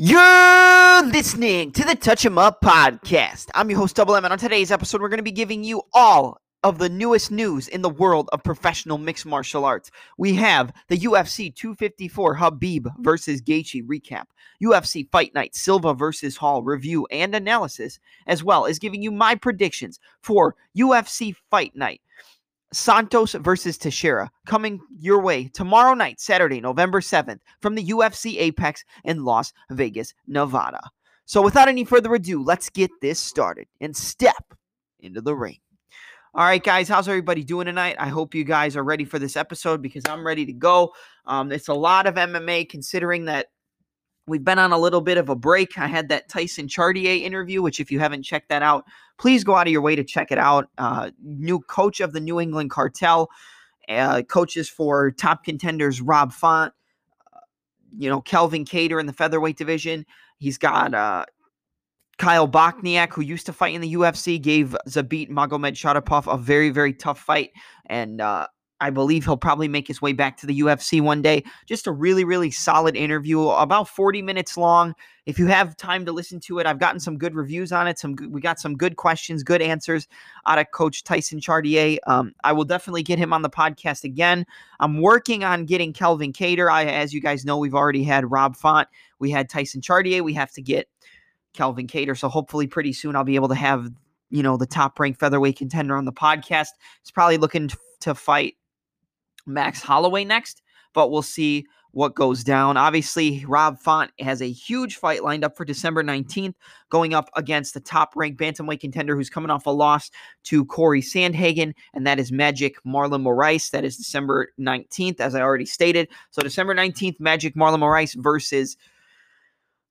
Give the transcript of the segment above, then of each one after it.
You're listening to the Touch 'em Up podcast. I'm your host, Double M, and on today's episode, we're going to be giving you all of the newest news in the world of professional mixed martial arts. We have the UFC 254 Khabib versus Gaethje recap, UFC Fight Night Silva versus Hall review and analysis, as well as giving you my predictions for UFC Fight Night. Santos versus Teixeira coming your way tomorrow night, Saturday, November 7th, from the UFC Apex in Las Vegas, Nevada. So, without any further ado, let's get this started and step into the ring. All right, guys, how's everybody doing tonight? I hope you guys are ready for this episode because I'm ready to go. Um, it's a lot of MMA considering that We've been on a little bit of a break. I had that Tyson Chartier interview, which, if you haven't checked that out, please go out of your way to check it out. Uh, new coach of the New England Cartel, uh, coaches for top contenders Rob Font, uh, you know, Kelvin Kattar in the featherweight division. He's got uh, Kyle Bochniak, who used to fight in the UFC, gave Zabit Magomedsharipov a very, very tough fight. And uh, I believe he'll probably make his way back to the UFC one day. Just a really, really solid interview, about 40 minutes long. If you have time to listen to it, I've gotten some good reviews on it. Some we got some good questions, good answers out of Coach Tyson Chartier. Um, I will definitely get him on the podcast again. I'm working on getting Kelvin Kattar. I, as you guys know, we've already had Rob Font. We had Tyson Chartier. We have to get Kelvin Kattar. So hopefully, pretty soon, I'll be able to have you know the top ranked featherweight contender on the podcast. He's probably looking to fight Max Holloway next, but we'll see what goes down. Obviously, Rob Font has a huge fight lined up for December 19th, going up against the top ranked bantamweight contender who's coming off a loss to Corey Sandhagen, and that is Magic Marlon Moraes. That is December 19th, as I already stated. So, December 19th, Magic Marlon Moraes versus.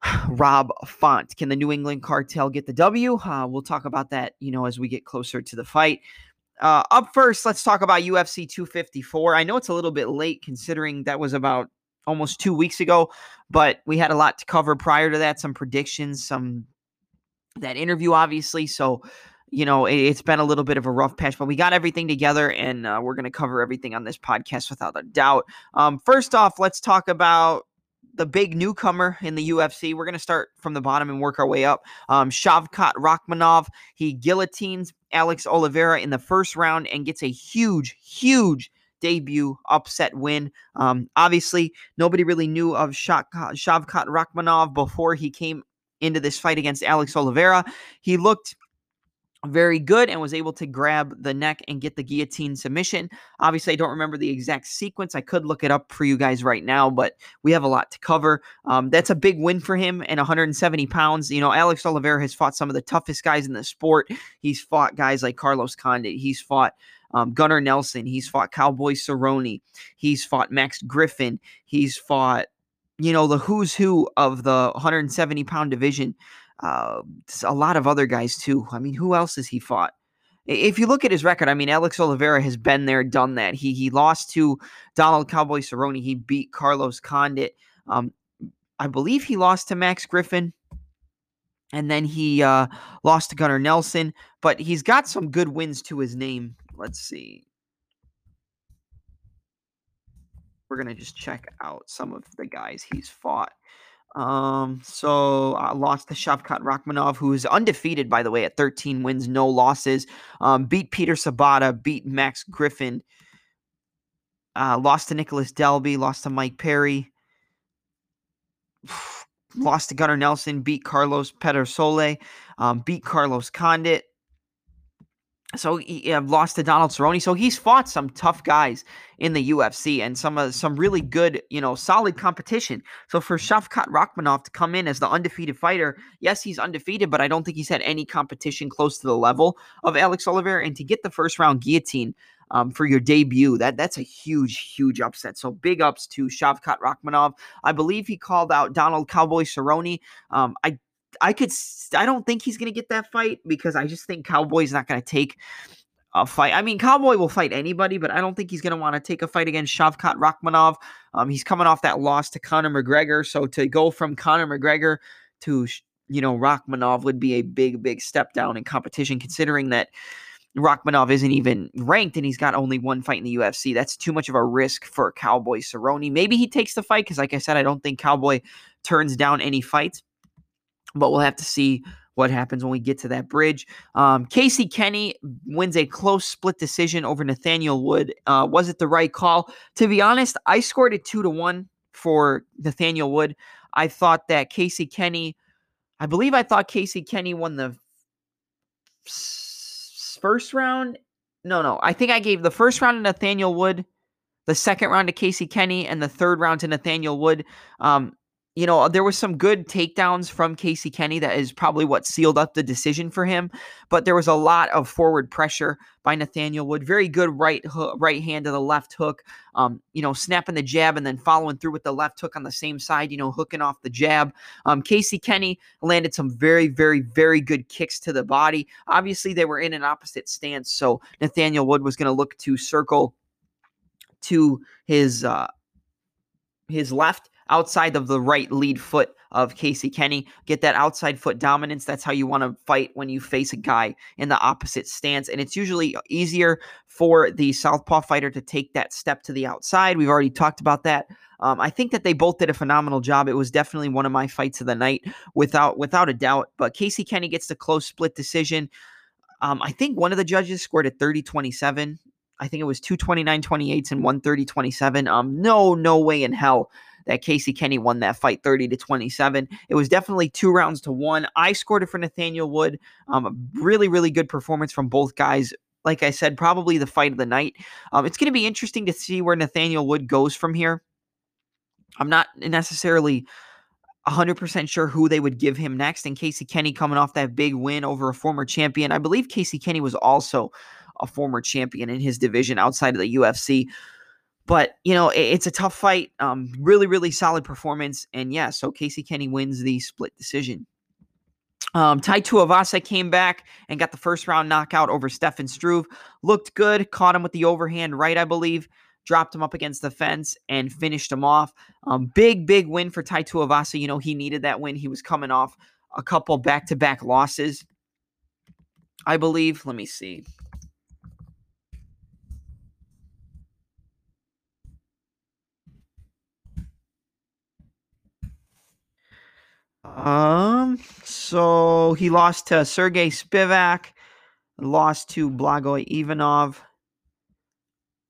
Rob Font. Can the New England cartel get the W? Uh, we'll talk about that, you know, as we get closer to the fight. Uh, up first, let's talk about UFC 254. I know it's a little bit late considering that was about almost two weeks ago, but we had a lot to cover prior to that. Some predictions, some that interview, obviously. So, you know, it, has been a little bit of a rough patch, but we got everything together and uh, we're going to cover everything on this podcast without a doubt. Um, first off, let's talk about the big newcomer in the UFC. We're going to start from the bottom and work our way up. Um, Shavkat Rakhmonov, he guillotines Alex Oliveira in the first round and gets a huge, huge debut upset win. Um, obviously, nobody really knew of Shavkat, Shavkat Rakhmonov before he came into this fight against Alex Oliveira. He looked very good and was able to grab the neck and get the guillotine submission. Obviously, I don't remember the exact sequence. I could look it up for you guys right now, but we have a lot to cover. Um, that's a big win for him and 170 pounds. You know, Alex Oliveira has fought some of the toughest guys in the sport. He's fought guys like Carlos Condit. He's fought um, Gunnar Nelson. He's fought Cowboy Cerrone. He's fought Max Griffin. He's fought, you know, the who's who of the 170 pound division. Uh, a lot of other guys too. I mean, who else has he fought? If you look at his record, I mean, Alex Oliveira has been there, done that. He he lost to Donald Cowboy Cerrone. He beat Carlos Condit. Um, I believe he lost to Max Griffin, and then he uh, lost to Gunnar Nelson. But he's got some good wins to his name. Let's see. We're gonna just check out some of the guys he's fought. Um, so I lost to Shavkat Rakhmonov, who is undefeated, by the way, at 13 wins, no losses. Um, beat Peter Sobotta, beat Max Griffin, uh, lost to Nicolas Dalby, lost to Mike Perry, lost to Gunnar Nelson, beat Carlos Pedersoli, um, beat Carlos Condit, so he uh, lost to Donald Cerrone. So he's fought some tough guys in the UFC and some uh, some really good, you know, solid competition. So for Shavkat Rakhmonov to come in as the undefeated fighter, yes, he's undefeated, but I don't think he's had any competition close to the level of Alex Oliveira. And to get the first round guillotine um, for your debut, that that's a huge, huge upset. So big ups to Shavkat Rakhmonov. I believe he called out Donald Cowboy Cerrone. Um, I I could. I don't think he's going to get that fight because I just think Cowboy's not going to take a fight. I mean, Cowboy will fight anybody, but I don't think he's going to want to take a fight against Shavkat Rakhmonov. Um, he's coming off that loss to Conor McGregor, so to go from Conor McGregor to you know Rakhmonov would be a big, big step down in competition, considering that. Rakhmonov isn't even ranked and he's got only one fight in the UFC. That's too much of a risk for Cowboy Cerrone. Maybe he takes the fight because, like I said, I don't think Cowboy turns down any fights, but we'll have to see what happens when we get to that bridge. Um, Casey Kenny wins a close split decision over Nathaniel Wood. Uh, was it the right call? To be honest, I scored it two to one for Nathaniel Wood. I thought that Casey Kenny, I believe I thought Casey Kenny won the first round. No, no, I think I gave the first round to Nathaniel Wood, the second round to Casey Kenny, and the third round to Nathaniel Wood. Um, you know, there was some good takedowns from Casey Kenny that is probably what sealed up the decision for him. But there was a lot of forward pressure by Nathaniel Wood. Very good right hook, right hand to the left hook. Um, you know, snapping the jab and then following through with the left hook on the same side. You know, hooking off the jab. Um, Casey Kenny landed some very, very, very good kicks to the body. Obviously, they were in an opposite stance, so Nathaniel Wood was going to look to circle to his uh, his left outside of the right lead foot of Casey Kenny. Get that outside foot dominance. That's how you want to fight when you face a guy in the opposite stance. And it's usually easier for the southpaw fighter to take that step to the outside. We've already talked about that. Um, I think that they both did a phenomenal job. It was definitely one of my fights of the night, without without a doubt. But Casey Kenny gets the close split decision. Um, I think one of the judges scored at 30 27. I think it was 229 28 and 130 27. Um, no, no way in hell that Casey Kenny won that fight 30 to 27. It was definitely two rounds to one. I scored it for Nathaniel Wood. Um, a really, really good performance from both guys. Like I said, probably the fight of the night. Um, it's going to be interesting to see where Nathaniel Wood goes from here. I'm not necessarily 100% sure who they would give him next. And Casey Kenny coming off that big win over a former champion. I believe Casey Kenny was also a former champion in his division outside of the UFC. But you know, it, it's a tough fight. Um, really, really solid performance, and yeah, so Casey Kenny wins the split decision. Um, Tai Tuivasa came back and got the first round knockout over Stefan Struve. Looked good, caught him with the overhand right, I believe. Dropped him up against the fence and finished him off. Um, big, big win for Tai Tuivasa. You know, he needed that win. He was coming off a couple back to back losses, I believe. Let me see. Um, so he lost to Sergey Spivak, lost to Blagoy Ivanov,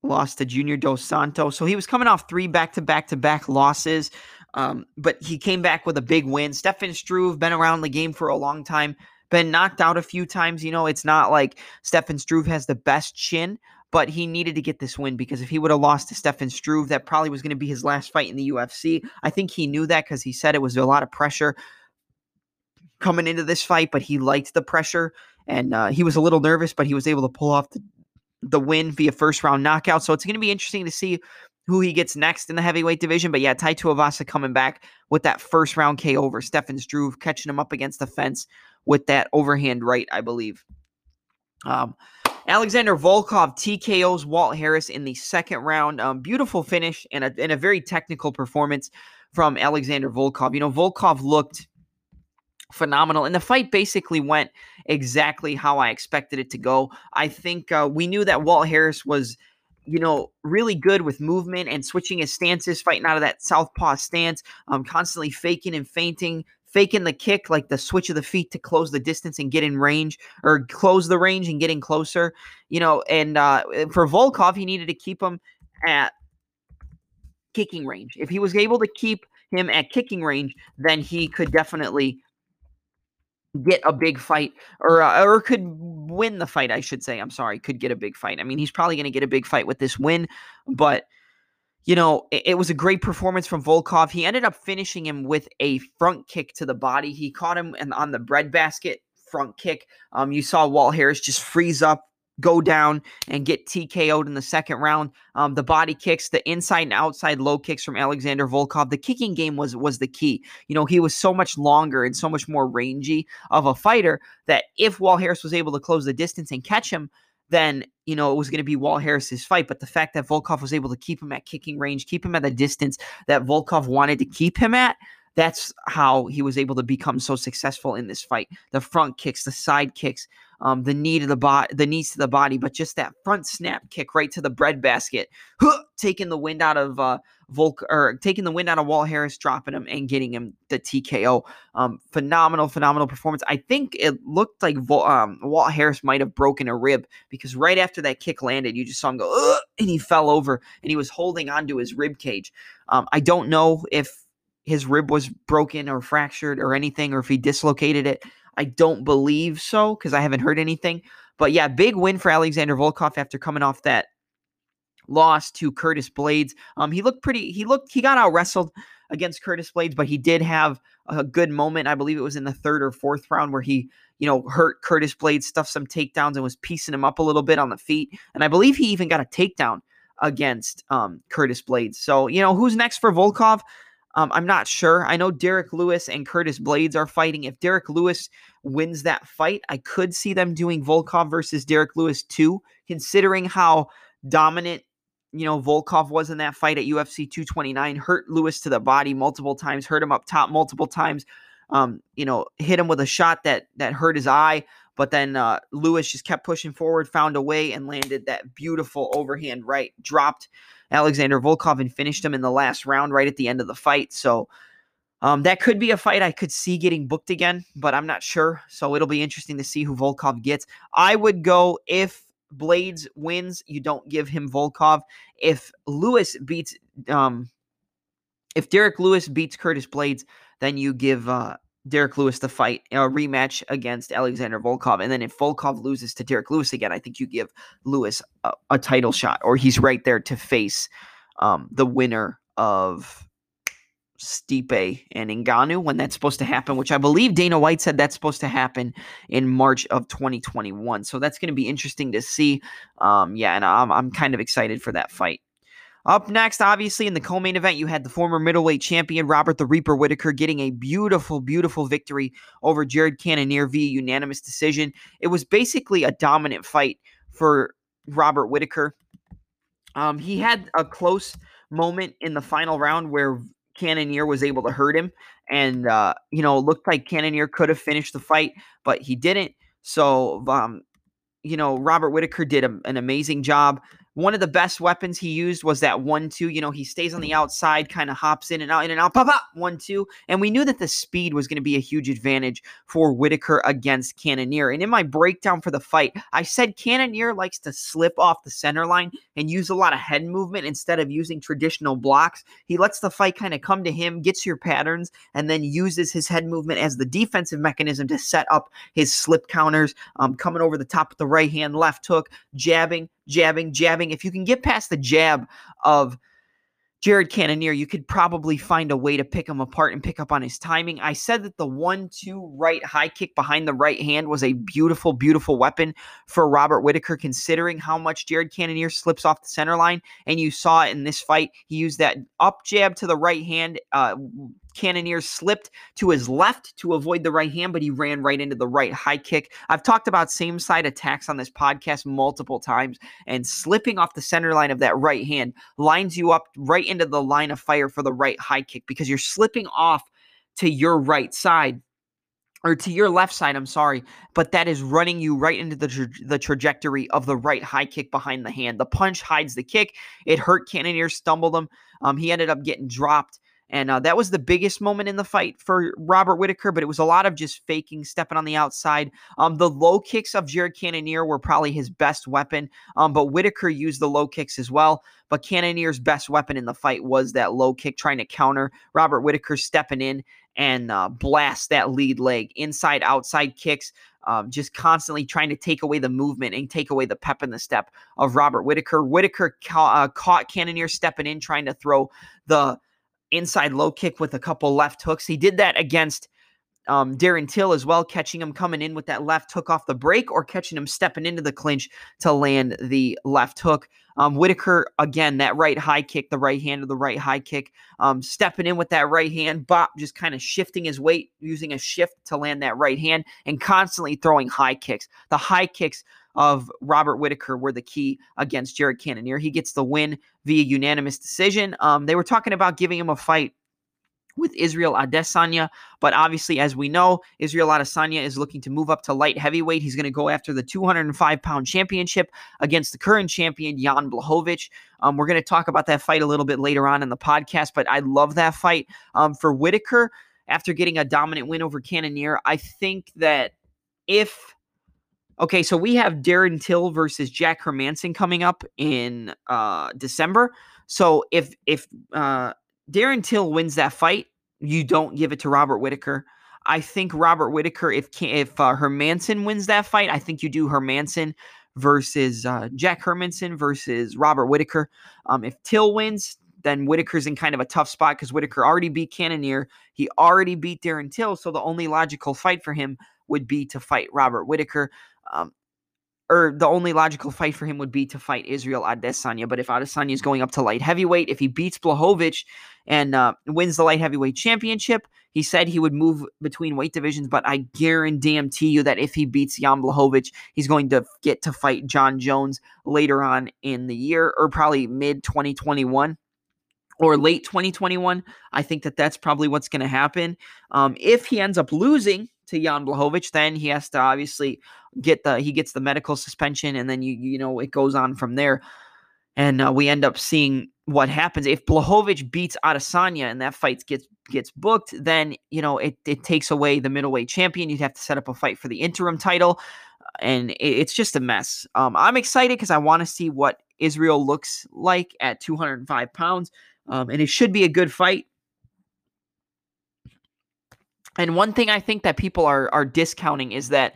lost to Junior Dos Santos. So he was coming off three back to back to back losses. Um, but he came back with a big win. Stefan Struve been around the game for a long time, been knocked out a few times. You know, it's not like Stefan Struve has the best chin, but he needed to get this win because if he would have lost to Stefan Struve, that probably was going to be his last fight in the UFC. I think he knew that because he said it was a lot of pressure coming into this fight, but he liked the pressure and uh, he was a little nervous, but he was able to pull off the, the win via first round knockout. So it's going to be interesting to see who he gets next in the heavyweight division. But yeah, Tai Tuivasa coming back with that first round KO over Stefan Struve, catching him up against the fence with that overhand right, I believe. Um, Alexander Volkov TKO's Walt Harris in the second round. Um, beautiful finish and a, and a very technical performance from Alexander Volkov. You know, Volkov looked phenomenal. And the fight basically went exactly how I expected it to go. I think uh, we knew that Walt Harris was, you know, really good with movement and switching his stances, fighting out of that southpaw stance, um, constantly faking and feinting. Faking the kick, like the switch of the feet to close the distance and get in range, or close the range and getting closer, you know. And uh, for Volkov, he needed to keep him at kicking range. If he was able to keep him at kicking range, then he could definitely get a big fight or uh, or could win the fight I should say I'm sorry could get a big fight I mean he's probably going to get a big fight with this win but you know it, it, was a great performance from Volkov he ended up finishing him with a front kick to the body he caught him and on the breadbasket front kick um you saw Walt Harris just freeze up go down and get TKO'd in the second round. Um, the body kicks, the inside and outside low kicks from Alexander Volkov. The kicking game was was the key. You know, he was so much longer and so much more rangy of a fighter that if Walt Harris was able to close the distance and catch him, then you know it was going to be Walt Harris's fight. But the fact that Volkov was able to keep him at kicking range, keep him at the distance that Volkov wanted to keep him at, that's how he was able to become so successful in this fight. The front kicks, the side kicks, um, the knee to the bot, the knees to the body, but just that front snap kick right to the breadbasket, huh, taking the wind out of uh, Volk or taking the wind out of Walt Harris, dropping him and getting him the TKO. Um, phenomenal, phenomenal performance. I think it looked like Vol- um, Walt Harris might have broken a rib because right after that kick landed, you just saw him go, and he fell over and he was holding onto his rib cage. Um, I don't know if his rib was broken or fractured or anything, or if he dislocated it. I don't believe so because I haven't heard anything. But yeah, big win for Alexander Volkov after coming off that loss to Curtis Blaydes. Um, he looked pretty. He looked. He got out wrestled against Curtis Blaydes, but he did have a good moment. I believe it was in the third or fourth round where he, you know, hurt Curtis Blaydes, stuffed some takedowns, and was piecing him up a little bit on the feet. And I believe he even got a takedown against um, Curtis Blaydes. So you know, who's next for Volkov? Um, I'm not sure. I know Derrick Lewis and Curtis Blaydes are fighting. If Derrick Lewis wins that fight, I could see them doing Volkov versus Derrick Lewis too, considering how dominant you know Volkov was in that fight at UFC 229. Hurt Lewis to the body multiple times, hurt him up top multiple times. Um, you know, hit him with a shot that that hurt his eye. But then uh, Lewis just kept pushing forward, found a way, and landed that beautiful overhand right. Dropped Alexander Volkov and finished him in the last round right at the end of the fight. So um, that could be a fight I could see getting booked again, but I'm not sure. So it'll be interesting to see who Volkov gets. I would go if Blaydes wins, you don't give him Volkov. If Lewis beats, um, if Derrick Lewis beats Curtis Blaydes, then you give uh, Derrick Lewis to fight, a rematch against Alexander Volkov. And then if Volkov loses to Derrick Lewis again, I think you give Lewis a, a title shot, or he's right there to face um, the winner of Stipe and Ngannou when that's supposed to happen, which I believe Dana White said that's supposed to happen in March of 2021. So that's going to be interesting to see. Um, yeah, and I'm, I'm kind of excited for that fight. Up next, obviously, in the co main event, you had the former middleweight champion Robert the Reaper Whitaker getting a beautiful, beautiful victory over Jared Cannonier via unanimous decision. It was basically a dominant fight for Robert Whitaker. Um, he had a close moment in the final round where Cannonier was able to hurt him, and uh, you know, it looked like Cannonier could have finished the fight, but he didn't. So, um, you know, Robert Whitaker did a, an amazing job one of the best weapons he used was that one two. You know, he stays on the outside, kind of hops in and out, in and out, pop up one two. And we knew that the speed was going to be a huge advantage for Whitaker against Cannonier. And in my breakdown for the fight, I said Cannonier likes to slip off the center line and use a lot of head movement instead of using traditional blocks. He lets the fight kind of come to him, gets your patterns, and then uses his head movement as the defensive mechanism to set up his slip counters, um, coming over the top of the right hand, left hook, jabbing jabbing, jabbing. If you can get past the jab of Jared Cannonier, you could probably find a way to pick him apart and pick up on his timing. I said that the one two right high kick behind the right hand was a beautiful, beautiful weapon for Robert Whitaker, considering how much Jared Cannonier slips off the center line. And you saw it in this fight. He used that up jab to the right hand, uh, Cannonier slipped to his left to avoid the right hand, but he ran right into the right high kick. I've talked about same side attacks on this podcast multiple times, and slipping off the center line of that right hand lines you up right into the line of fire for the right high kick because you're slipping off to your right side or to your left side, I'm sorry, but that is running you right into the, tra- the trajectory of the right high kick behind the hand. The punch hides the kick. It hurt Cannonier, stumbled him. Um, he ended up getting dropped. And uh, that was the biggest moment in the fight for Robert Whitaker, but it was a lot of just faking, stepping on the outside. Um, the low kicks of Jared Cannonier were probably his best weapon, um, but Whitaker used the low kicks as well. But Cannonier's best weapon in the fight was that low kick, trying to counter Robert Whitaker stepping in and uh, blast that lead leg, inside, outside kicks. Um, just constantly trying to take away the movement and take away the pep in the step of Robert Whitaker. Whitaker ca- uh, caught Cannonier stepping in, trying to throw the inside low kick with a couple left hooks. He did that against um, Darren Till as well, catching him coming in with that left hook off the break or catching him stepping into the clinch to land the left hook. Um, Whitaker, again, that right high kick, the right hand of the right high kick, um, stepping in with that right hand, Bop just kind of shifting his weight, using a shift to land that right hand, and constantly throwing high kicks. The high kicks of Robert Whitaker were the key against Jared Cannonier. He gets the win via unanimous decision. Um, they were talking about giving him a fight with Israel Adesanya. But obviously, as we know, Israel Adesanya is looking to move up to light heavyweight. He's going to go after the 205 pound championship against the current champion, Jan Blachowicz. Um, we're going to talk about that fight a little bit later on in the podcast, but I love that fight. Um, for Whitaker, after getting a dominant win over Cannonier, I think that if Okay, so we have Darren Till versus Jack Hermansson coming up in uh, December. So if if uh, Darren Till wins that fight, you don't give it to Robert Whitaker. I think Robert Whitaker, if if uh, Hermansson wins that fight, I think you do Hermansson versus uh, Jack Hermansson versus Robert Whitaker. Um, if Till wins, then Whitaker's in kind of a tough spot because Whitaker already beat Cannonier. He already beat Darren Till, so the only logical fight for him would be to fight Robert Whitaker. Um, or the only logical fight for him would be to fight Israel Adesanya. But if Adesanya is going up to light heavyweight, if he beats Blachowicz and uh, wins the light heavyweight championship, he said he would move between weight divisions. But I guarantee you that if he beats Jan Blachowicz, he's going to get to fight Jon Jones later on in the year, or probably mid 2021 or late 2021. I think that that's probably what's going to happen. Um, if he ends up losing to Jan Blachowicz, then he has to obviously get the he gets the medical suspension, and then you you know it goes on from there, and uh, we end up seeing what happens if Blachowicz beats Adesanya and that fight gets gets booked. Then you know it it takes away the middleweight champion. You'd have to set up a fight for the interim title, and it, it's just a mess. Um, I'm excited because I want to see what Israel looks like at 205 pounds, um, and it should be a good fight. And one thing I think that people are are discounting is that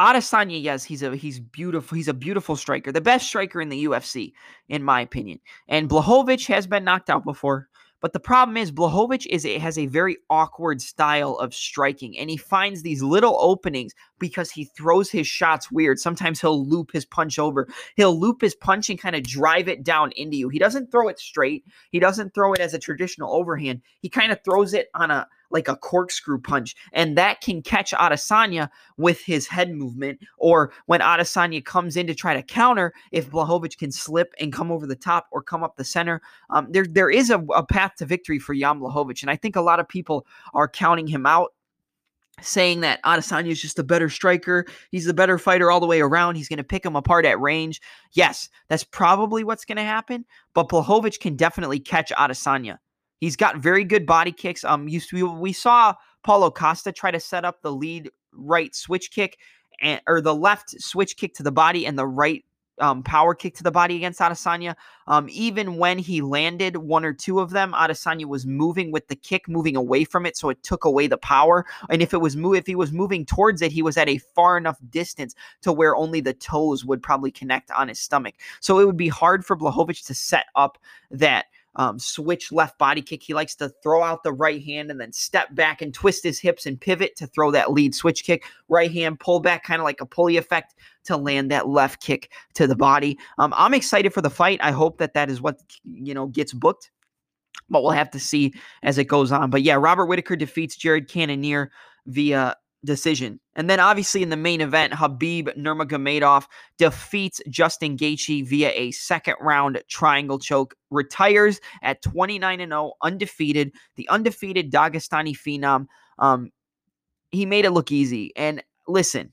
Adesanya, yes, he's a he's beautiful. He's a beautiful striker, the best striker in the UFC, in my opinion. And Blachowicz has been knocked out before. But the problem is Blachowicz is it has a very awkward style of striking, and he finds these little openings because he throws his shots weird. Sometimes he'll loop his punch over. He'll loop his punch and kind of drive it down into you. He doesn't throw it straight. He doesn't throw it as a traditional overhand. He kind of throws it on a like a corkscrew punch, and that can catch Adesanya with his head movement. Or when Adesanya comes in to try to counter, if Blachowicz can slip and come over the top or come up the center, um, there there is a, a path to victory for Jan Blachowicz, and I think a lot of people are counting him out saying that Adesanya is just a better striker. He's the better fighter all the way around. He's going to pick him apart at range. Yes, that's probably what's going to happen. But Blachowicz can definitely catch Adesanya. He's got very good body kicks. Um, we, we saw Paulo Costa try to set up the lead right switch kick and or the left switch kick to the body and the right um, power kick to the body against Adesanya. Um, even when he landed one or two of them, Adesanya was moving with the kick, moving away from it, so it took away the power. And if it was move, if he was moving towards it, he was at a far enough distance to where only the toes would probably connect on his stomach. So it would be hard for Blachowicz to set up that um, switch left body kick. He likes to throw out the right hand and then step back and twist his hips and pivot to throw that lead switch kick. Right hand pull back, kind of like a pulley effect to land that left kick to the body. Um, I'm excited for the fight. I hope that that is what you know gets booked. But we'll have to see as it goes on. But yeah, Robert Whitaker defeats Jared Cannonier via decision. And then obviously in the main event, Khabib Nurmagomedov defeats Justin Gaethje via a second round triangle choke, retires at 29 and 0, undefeated. The undefeated Dagestani phenom. Um, he made it look easy. And listen,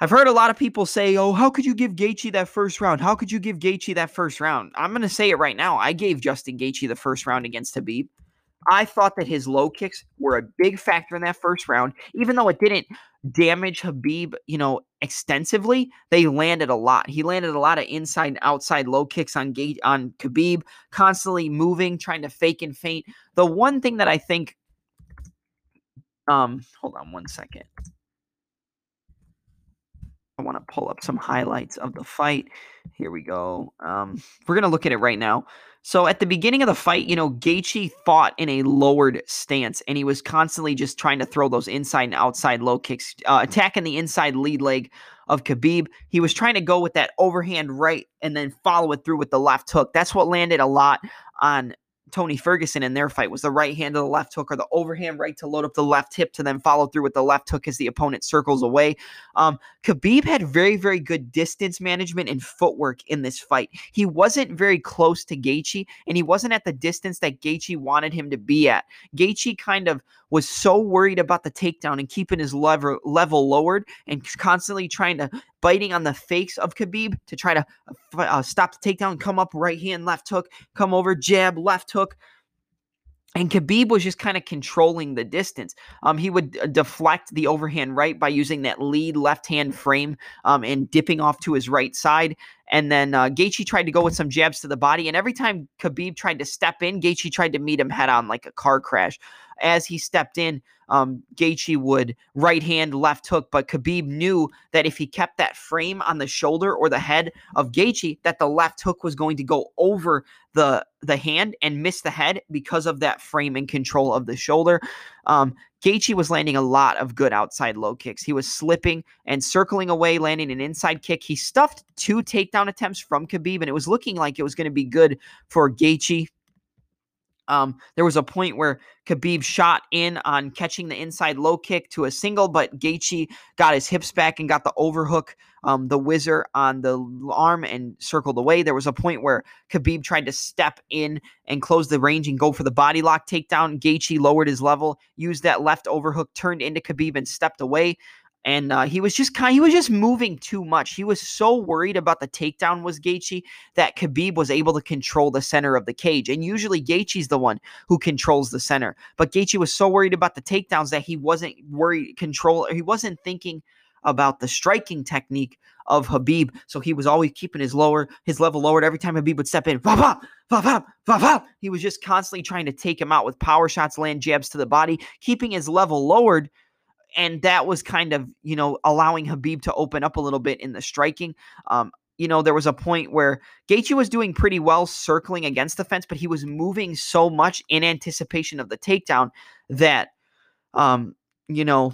I've heard a lot of people say, "Oh, how could you give Gaethje that first round? How could you give Gaethje that first round?" I'm going to say it right now. I gave Justin Gaethje the first round against Khabib. I thought that his low kicks were a big factor in that first round, even though it didn't damage Khabib, you know, extensively. They landed a lot. He landed a lot of inside and outside low kicks on gate on Khabib, constantly moving, trying to fake and feint. The one thing that I think, um, hold on one second. I want to pull up some highlights of the fight. Here we go. Um, we're gonna look at it right now. So at the beginning of the fight, you know, Gaethje fought in a lowered stance, and he was constantly just trying to throw those inside and outside low kicks, uh, attacking the inside lead leg of Khabib. He was trying to go with that overhand right and then follow it through with the left hook. That's what landed a lot on Tony Ferguson in their fight was the right hand to the left hook or the overhand right to load up the left hip to then follow through with the left hook as the opponent circles away. Um, Khabib had very, very good distance management and footwork in this fight. He wasn't very close to Gaethje, and he wasn't at the distance that Gaethje wanted him to be at. Gaethje kind of was so worried about the takedown and keeping his lever, level lowered and constantly trying to biting on the fakes of Khabib to try to uh, uh stop the takedown, come up right hand, left hook, come over, jab, left hook. And Khabib was just kind of controlling the distance. Um, he would uh, deflect the overhand right by using that lead left hand frame um, and dipping off to his right side. And then uh, Gaethje tried to go with some jabs to the body. And every time Khabib tried to step in, Gaethje tried to meet him head on like a car crash as he stepped in, um, Gaethje would right hand, left hook. But Khabib knew that if he kept that frame on the shoulder or the head of Gaethje, that the left hook was going to go over the the hand and miss the head because of that frame and control of the shoulder. Um, Gaethje was landing a lot of good outside low kicks. He was slipping and circling away, landing an inside kick. He stuffed two takedown attempts from Khabib, and it was looking like it was going to be good for Gaethje. Um, there was a point where Khabib shot in on catching the inside low kick to a single, but Gaethje got his hips back and got the overhook, um, the whizzer on the arm and circled away. There was a point where Khabib tried to step in and close the range and go for the body lock takedown. Gaethje lowered his level, used that left overhook, turned into Khabib and stepped away and uh, he was just kind he was just moving too much. He was so worried about the takedown was Gaethje that Khabib was able to control the center of the cage. And usually Gaethje's the one who controls the center. But Gaethje was so worried about the takedowns that he wasn't worried control he wasn't thinking about the striking technique of Khabib. So he was always keeping his lower his level lowered every time Khabib would step in. Va, va, va, va, He was just constantly trying to take him out with power shots, land jabs to the body, keeping his level lowered and that was kind of you know allowing Khabib to open up a little bit in the striking. Um, you know, there was a point where Gaethje was doing pretty well circling against the fence, but he was moving so much in anticipation of the takedown that, um, you know,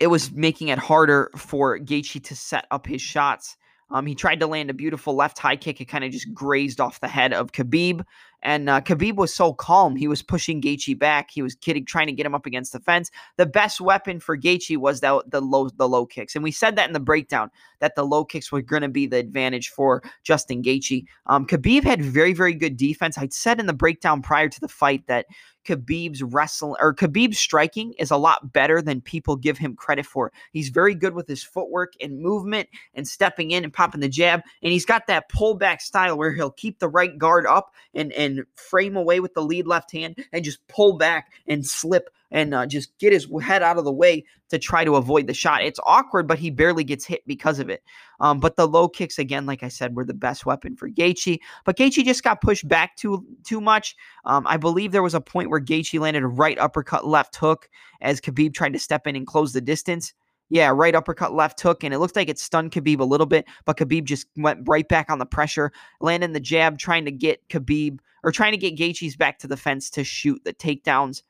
it was making it harder for Gaethje to set up his shots. Um, he tried to land a beautiful left high kick. It kind of just grazed off the head of Khabib. And uh, Khabib was so calm. He was pushing Gaethje back. He was kidding, trying to get him up against the fence. The best weapon for Gaethje was the, the low the low kicks, and we said that in the breakdown that the low kicks were going to be the advantage for Justin Gaethje. Um, Khabib had very very good defense. I said in the breakdown prior to the fight that Khabib's wrestling or Khabib's striking is a lot better than people give him credit for. He's very good with his footwork and movement and stepping in and popping the jab. And he's got that pullback style where he'll keep the right guard up and, and frame away with the lead left hand and just pull back and slip and uh, just get his head out of the way to try to avoid the shot. It's awkward, but he barely gets hit because of it. Um, but the low kicks, again, like I said, were the best weapon for Gaethje. But Gaethje just got pushed back too too much. Um, I believe there was a point where Gaethje landed a right uppercut, left hook as Khabib tried to step in and close the distance. Yeah, right uppercut, left hook, and it looked like it stunned Khabib a little bit, but Khabib just went right back on the pressure, landing the jab, trying to get Khabib or trying to get Gaethje's back to the fence to shoot the takedowns.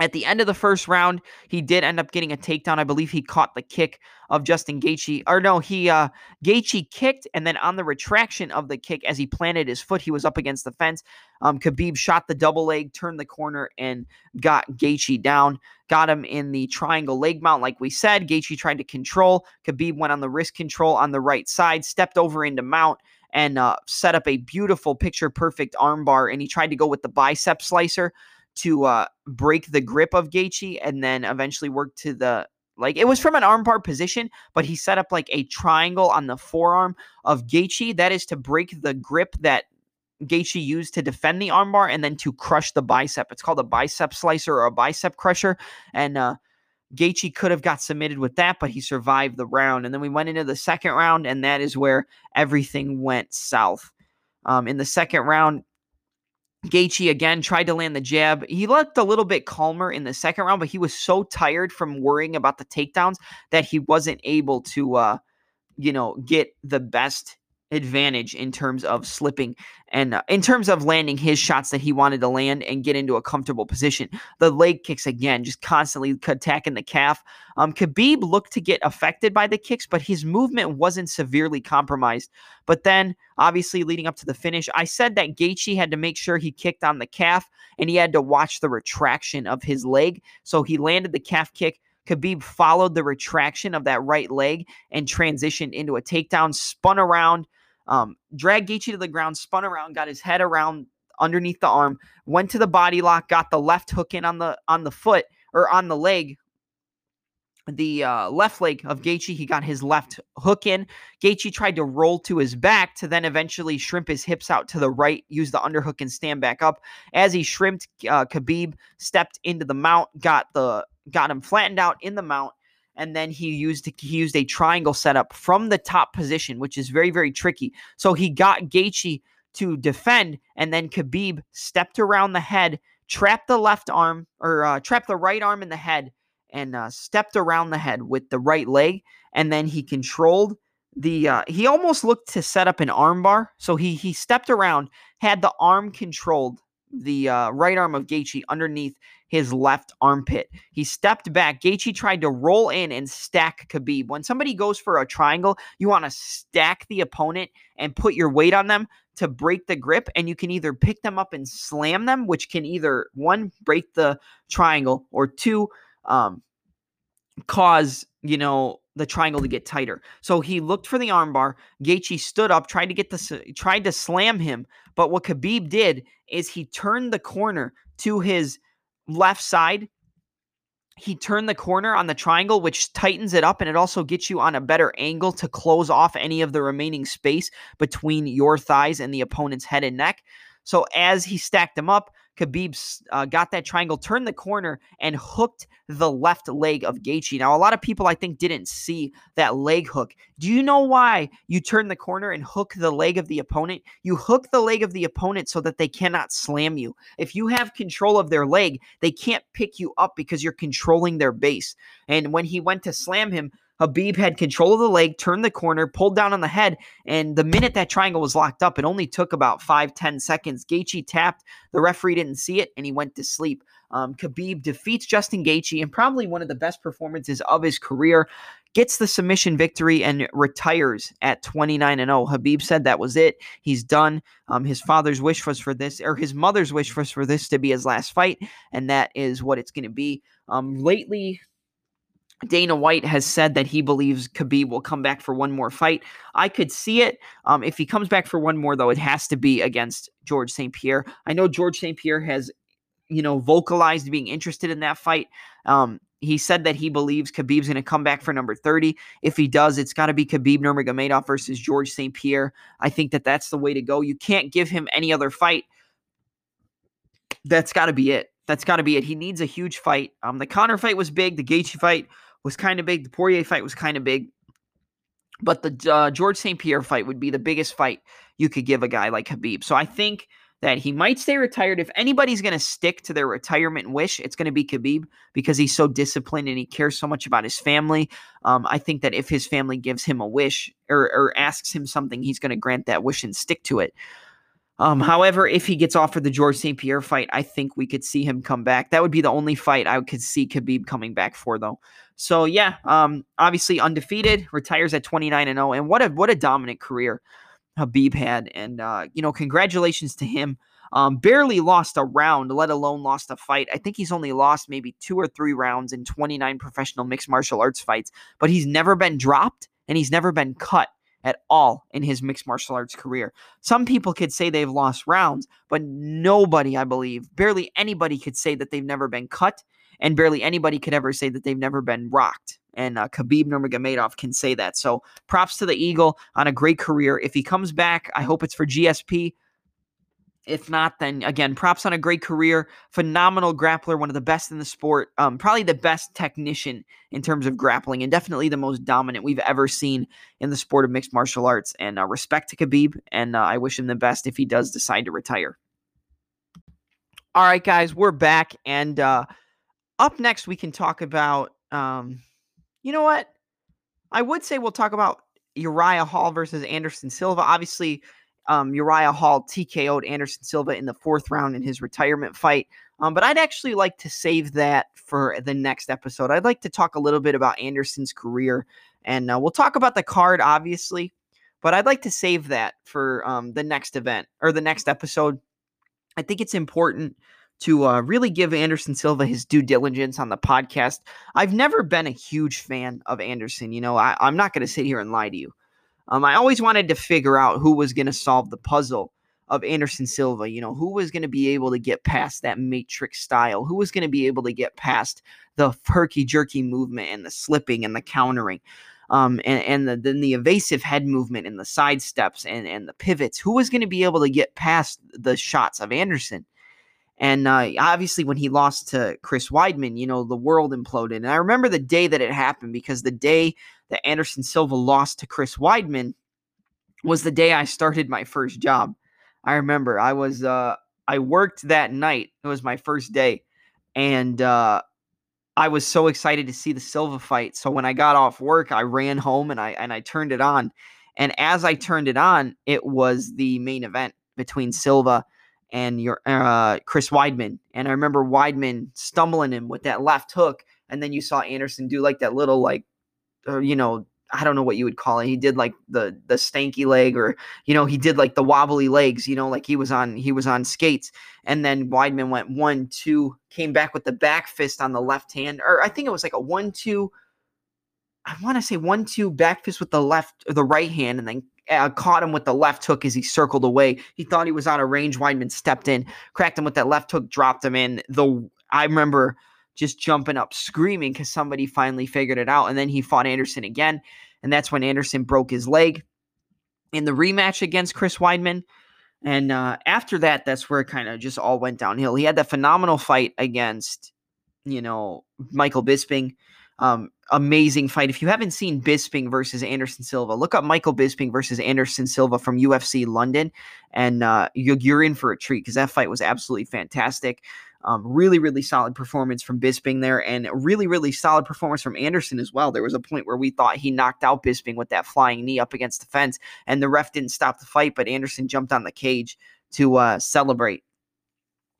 At the end of the first round, he did end up getting a takedown. I believe he caught the kick of Justin Gaethje. Or no, he uh Gaethje kicked, and then on the retraction of the kick, as he planted his foot, he was up against the fence. Um, Khabib shot the double leg, turned the corner, and got Gaethje down. Got him in the triangle leg mount, like we said. Gaethje tried to control. Khabib went on the wrist control on the right side, stepped over into mount, and uh, set up a beautiful picture perfect armbar. And he tried to go with the bicep slicer to uh, break the grip of Gaethje and then eventually work to the like it was from an armbar position, but he set up like a triangle on the forearm of Gaethje. That is to break the grip that Gaethje used to defend the armbar and then to crush the bicep. It's called a bicep slicer or a bicep crusher. And uh, Gaethje could have got submitted with that, but he survived the round. And then we went into the second round, and that is where everything went south. Um, in the second round, Gaethje again tried to land the jab. He looked a little bit calmer in the second round, but he was so tired from worrying about the takedowns that he wasn't able to, uh, you know, get the best advantage in terms of slipping and uh, in terms of landing his shots that he wanted to land and get into a comfortable position. The leg kicks again, just constantly attacking the calf. Um, Khabib looked to get affected by the kicks, but his movement wasn't severely compromised. But then, obviously, leading up to the finish, I said that Gaethje had to make sure he kicked on the calf and he had to watch the retraction of his leg. So he landed the calf kick. Khabib followed the retraction of that right leg and transitioned into a takedown, spun around, um, dragged Gaethje to the ground, spun around, got his head around underneath the arm, went to the body lock, got the left hook in on the on the foot or on the leg. The uh, left leg of Gaethje, he got his left hook in. Gaethje tried to roll to his back to then eventually shrimp his hips out to the right, use the underhook and stand back up. As he shrimped, uh, Khabib stepped into the mount, got the got him flattened out in the mount, and then he used he used a triangle setup from the top position, which is very very tricky. So he got Gaethje to defend, and then Khabib stepped around the head, trapped the left arm or uh, trapped the right arm in the head, and uh, stepped around the head with the right leg, and then he controlled the. Uh, he almost looked to set up an armbar, so he he stepped around, had the arm controlled, the uh, right arm of Gaethje underneath his left armpit. He stepped back. Gaethje tried to roll in and stack Khabib. When somebody goes for a triangle, you want to stack the opponent and put your weight on them to break the grip. And you can either pick them up and slam them, which can either one break the triangle or two um, cause you know the triangle to get tighter. So he looked for the armbar. Gaethje stood up, tried to get the tried to slam him, but what Khabib did is he turned the corner to his left side. He turned the corner on the triangle, which tightens it up and it also gets you on a better angle to close off any of the remaining space between your thighs and the opponent's head and neck. So as he stacked them up, Khabib uh, got that triangle, turned the corner, and hooked the left leg of Gaethje. Now, a lot of people I think didn't see that leg hook. Do you know why you turn the corner and hook the leg of the opponent? You hook the leg of the opponent so that they cannot slam you. If you have control of their leg, they can't pick you up because you're controlling their base. And when he went to slam him, Khabib had control of the leg, turned the corner, pulled down on the head, and the minute that triangle was locked up, it only took about five, ten seconds. Gaethje tapped, the referee didn't see it, and he went to sleep. Um, Khabib defeats Justin Gaethje in probably one of the best performances of his career, gets the submission victory, and retires at 29 and 0. Khabib said that was it. He's done. Um, his father's wish was for this, or his mother's wish was for this to be his last fight, and that is what it's going to be. Um, lately, Dana White has said that he believes Khabib will come back for one more fight. I could see it. Um, if he comes back for one more, though, it has to be against George St. Pierre. I know George St. Pierre has, you know, vocalized being interested in that fight. Um, he said that he believes Khabib's going to come back for number 30. If he does, it's got to be Khabib Nurmagomedov versus George St. Pierre. I think that that's the way to go. You can't give him any other fight. That's got to be it. That's got to be it. He needs a huge fight. Um, the Conor fight was big. The Gaethje fight was kind of big. The Poirier fight was kind of big. But the uh, George St. Pierre fight would be the biggest fight you could give a guy like Khabib. So I think that he might stay retired. If anybody's going to stick to their retirement wish, it's going to be Khabib because he's so disciplined and he cares so much about his family. Um, I think that if his family gives him a wish or, or asks him something, he's going to grant that wish and stick to it. Um, however, if he gets offered the George St. Pierre fight, I think we could see him come back. That would be the only fight I could see Khabib coming back for, though. So yeah, um, obviously undefeated, retires at 29 and 0, and what a what a dominant career Khabib had, and uh, you know, congratulations to him. Um, barely lost a round, let alone lost a fight. I think he's only lost maybe two or three rounds in 29 professional mixed martial arts fights, but he's never been dropped and he's never been cut at all in his mixed martial arts career. Some people could say they've lost rounds, but nobody, I believe, barely anybody could say that they've never been cut, and barely anybody could ever say that they've never been rocked. And uh, Khabib Nurmagomedov can say that. So props to the Eagle on a great career. If he comes back, I hope it's for GSP. If not, then again, props on a great career. Phenomenal grappler, one of the best in the sport. Um, probably the best technician in terms of grappling, and definitely the most dominant we've ever seen in the sport of mixed martial arts. And uh, respect to Khabib, and uh, I wish him the best if he does decide to retire. All right, guys, we're back, and uh, up next we can talk about. Um, you know what? I would say we'll talk about Uriah Hall versus Anderson Silva. Obviously, um, Uriah Hall TKO'd Anderson Silva in the fourth round in his retirement fight. Um, but I'd actually like to save that for the next episode. I'd like to talk a little bit about Anderson's career, and uh, we'll talk about the card, obviously. But I'd like to save that for um, the next event or the next episode. I think it's important to uh, really give Anderson Silva his due diligence on the podcast. I've never been a huge fan of Anderson. You know, I, am not going to sit here and lie to you. Um, I always wanted to figure out who was going to solve the puzzle of Anderson Silva. You know, who was going to be able to get past that matrix style? Who was going to be able to get past the herky jerky movement and the slipping and the countering? Um, and, and the, then the evasive head movement and the side steps and, and the pivots. Who was going to be able to get past the shots of Anderson? And uh, obviously, when he lost to Chris Weidman, you know, the world imploded. And I remember the day that it happened because the day that Anderson Silva lost to Chris Weidman was the day I started my first job. I remember I was, uh, I worked that night. It was my first day. And uh, I was so excited to see the Silva fight. So when I got off work, I ran home and I and I turned it on. And as I turned it on, it was the main event between Silva and your uh, Chris Weidman. And I remember Weidman stumbling him with that left hook, and then you saw Anderson do like that little like, uh, you know, I don't know what you would call it. He did like the the stanky leg, or you know, he did like the wobbly legs. You know, like he was on he was on skates. And then Weidman went one two, came back with the back fist on the left hand, or I think it was like a one two. I want to say one two back fist with the left or the right hand, and then uh, caught him with the left hook as he circled away. He thought he was out of range. Weidman stepped in, cracked him with that left hook, dropped him in. The I remember just jumping up, screaming because somebody finally figured it out. And then he fought Anderson again, and that's when Anderson broke his leg in the rematch against Chris Weidman. And uh, after that, that's where it kind of just all went downhill. He had that phenomenal fight against, you know, Michael Bisping. Um, amazing fight. If you haven't seen Bisping versus Anderson Silva, look up Michael Bisping versus Anderson Silva from UFC London, and uh, you're in for a treat because that fight was absolutely fantastic. Um, really, really solid performance from Bisping there, and really, really solid performance from Anderson as well. There was a point where we thought he knocked out Bisping with that flying knee up against the fence, and the ref didn't stop the fight, but Anderson jumped on the cage to uh, celebrate.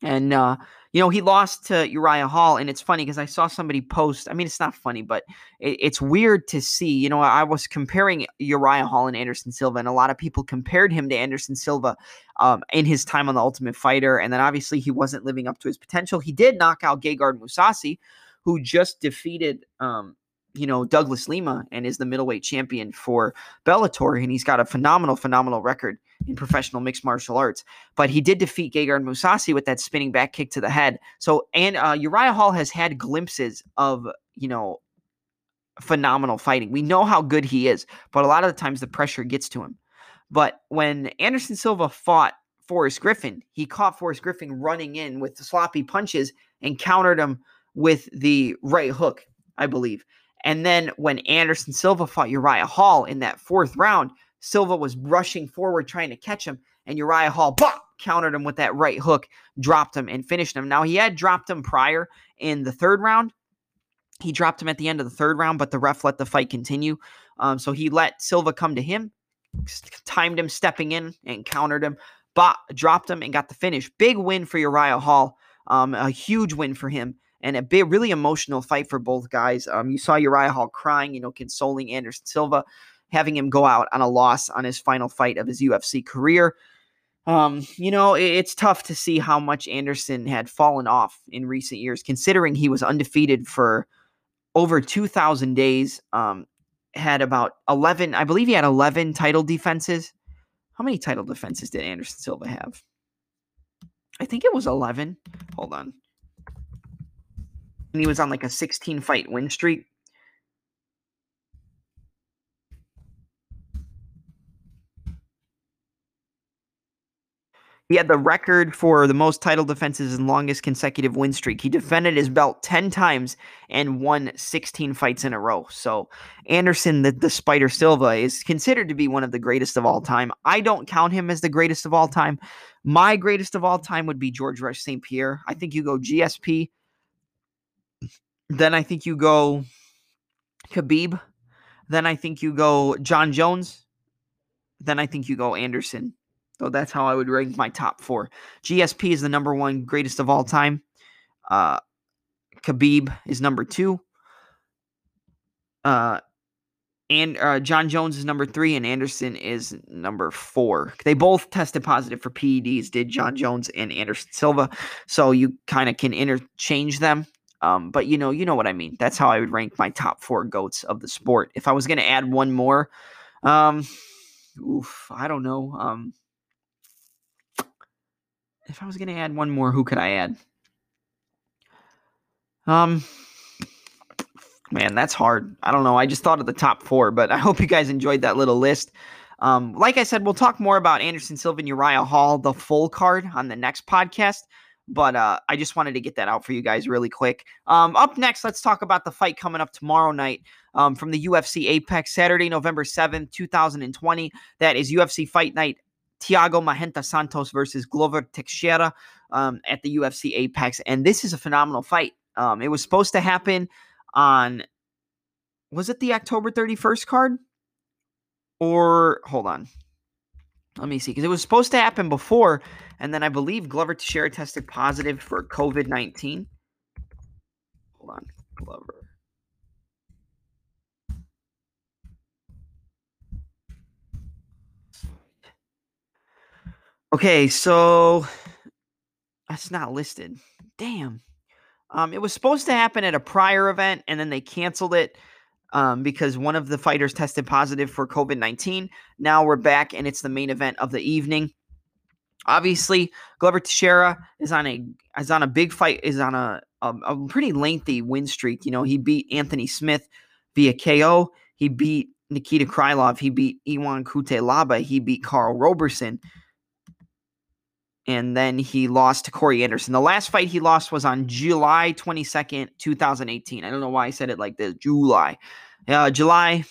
And uh, you know, he lost to Uriah Hall, and it's funny because I saw somebody post. I mean, it's not funny, but it, it's weird to see. You know, I was comparing Uriah Hall and Anderson Silva, and a lot of people compared him to Anderson Silva um, in his time on the Ultimate Fighter, and then obviously he wasn't living up to his potential. He did knock out Gegard Mousasi, who just defeated um, you know, Douglas Lima and is the middleweight champion for Bellator. And he's got a phenomenal, phenomenal record in professional mixed martial arts. But he did defeat Gegard Mousasi with that spinning back kick to the head. So, and uh, Uriah Hall has had glimpses of, you know, phenomenal fighting. We know how good he is, but a lot of the times the pressure gets to him. But when Anderson Silva fought Forrest Griffin, he caught Forrest Griffin running in with sloppy punches and countered him with the right hook, I believe. And then when Anderson Silva fought Uriah Hall in that fourth round, Silva was rushing forward trying to catch him, and Uriah Hall countered him with that right hook, dropped him, and finished him. Now, he had dropped him prior in the third round. He dropped him at the end of the third round, but the ref let the fight continue. Um, so he let Silva come to him, timed him stepping in, and countered him, bah, dropped him, and got the finish. Big win for Uriah Hall. Um, a huge win for him and a big, really emotional fight for both guys. Um, you saw Uriah Hall crying, you know, consoling Anderson Silva, having him go out on a loss on his final fight of his UFC career. Um, you know, it, it's tough to see how much Anderson had fallen off in recent years, considering he was undefeated for over 2,000 days. Um, had about 11, I believe he had 11 title defenses. How many title defenses did Anderson Silva have? I think it was 11. Hold on he was on like a 16 fight win streak. He had the record for the most title defenses and longest consecutive win streak. He defended his belt 10 times and won 16 fights in a row. So, Anderson, the, the Spider Silva, is considered to be one of the greatest of all time. I don't count him as the greatest of all time. My greatest of all time would be George Rush St. Pierre. I think you go GSP, then I think you go Khabib. Then I think you go Jon Jones. Then I think you go Anderson. So that's how I would rank my top four. GSP is the number one greatest of all time. Uh, Khabib is number two. Uh, and uh, Jon Jones is number three, and Anderson is number four. They both tested positive for PEDs. Did Jon Jones and Anderson Silva? So you kind of can interchange them. Um, but you know, you know what I mean. That's how I would rank my top four goats of the sport. If I was going to add one more, um, oof, I don't know. Um, if I was going to add one more, who could I add? Um, man, that's hard. I don't know. I just thought of the top four, but I hope you guys enjoyed that little list. Um, like I said, we'll talk more about Anderson Silva and Uriah Hall, the full card, on the next podcast. But uh, I just wanted to get that out for you guys really quick. Um, up next, let's talk about the fight coming up tomorrow night um, from the UFC Apex, Saturday, November 7th, 2020. That is UFC Fight Night Thiago Marreta Santos versus Glover Teixeira um, at the UFC Apex. And this is a phenomenal fight. Um, it was supposed to happen on, was it the October 31st card? Or, hold on. Let me see, because it was supposed to happen before, and then I believe Glover Teixeira tested positive for COVID 19. Hold on, Glover. Okay, so that's not listed. Damn. Um, it was supposed to happen at a prior event, and then they canceled it um, because one of the fighters tested positive for COVID 19. Now we're back, and it's the main event of the evening. Obviously, Glover Teixeira is on a is on a big fight, is on a, a, a pretty lengthy win streak. You know, he beat Anthony Smith via KO. He beat Nikita Krylov. He beat Ion Cutelaba. He beat Karl Roberson and then he lost to Corey Anderson. The last fight he lost was on July 22nd, 2018. I don't know why I said it like this. July. Uh, July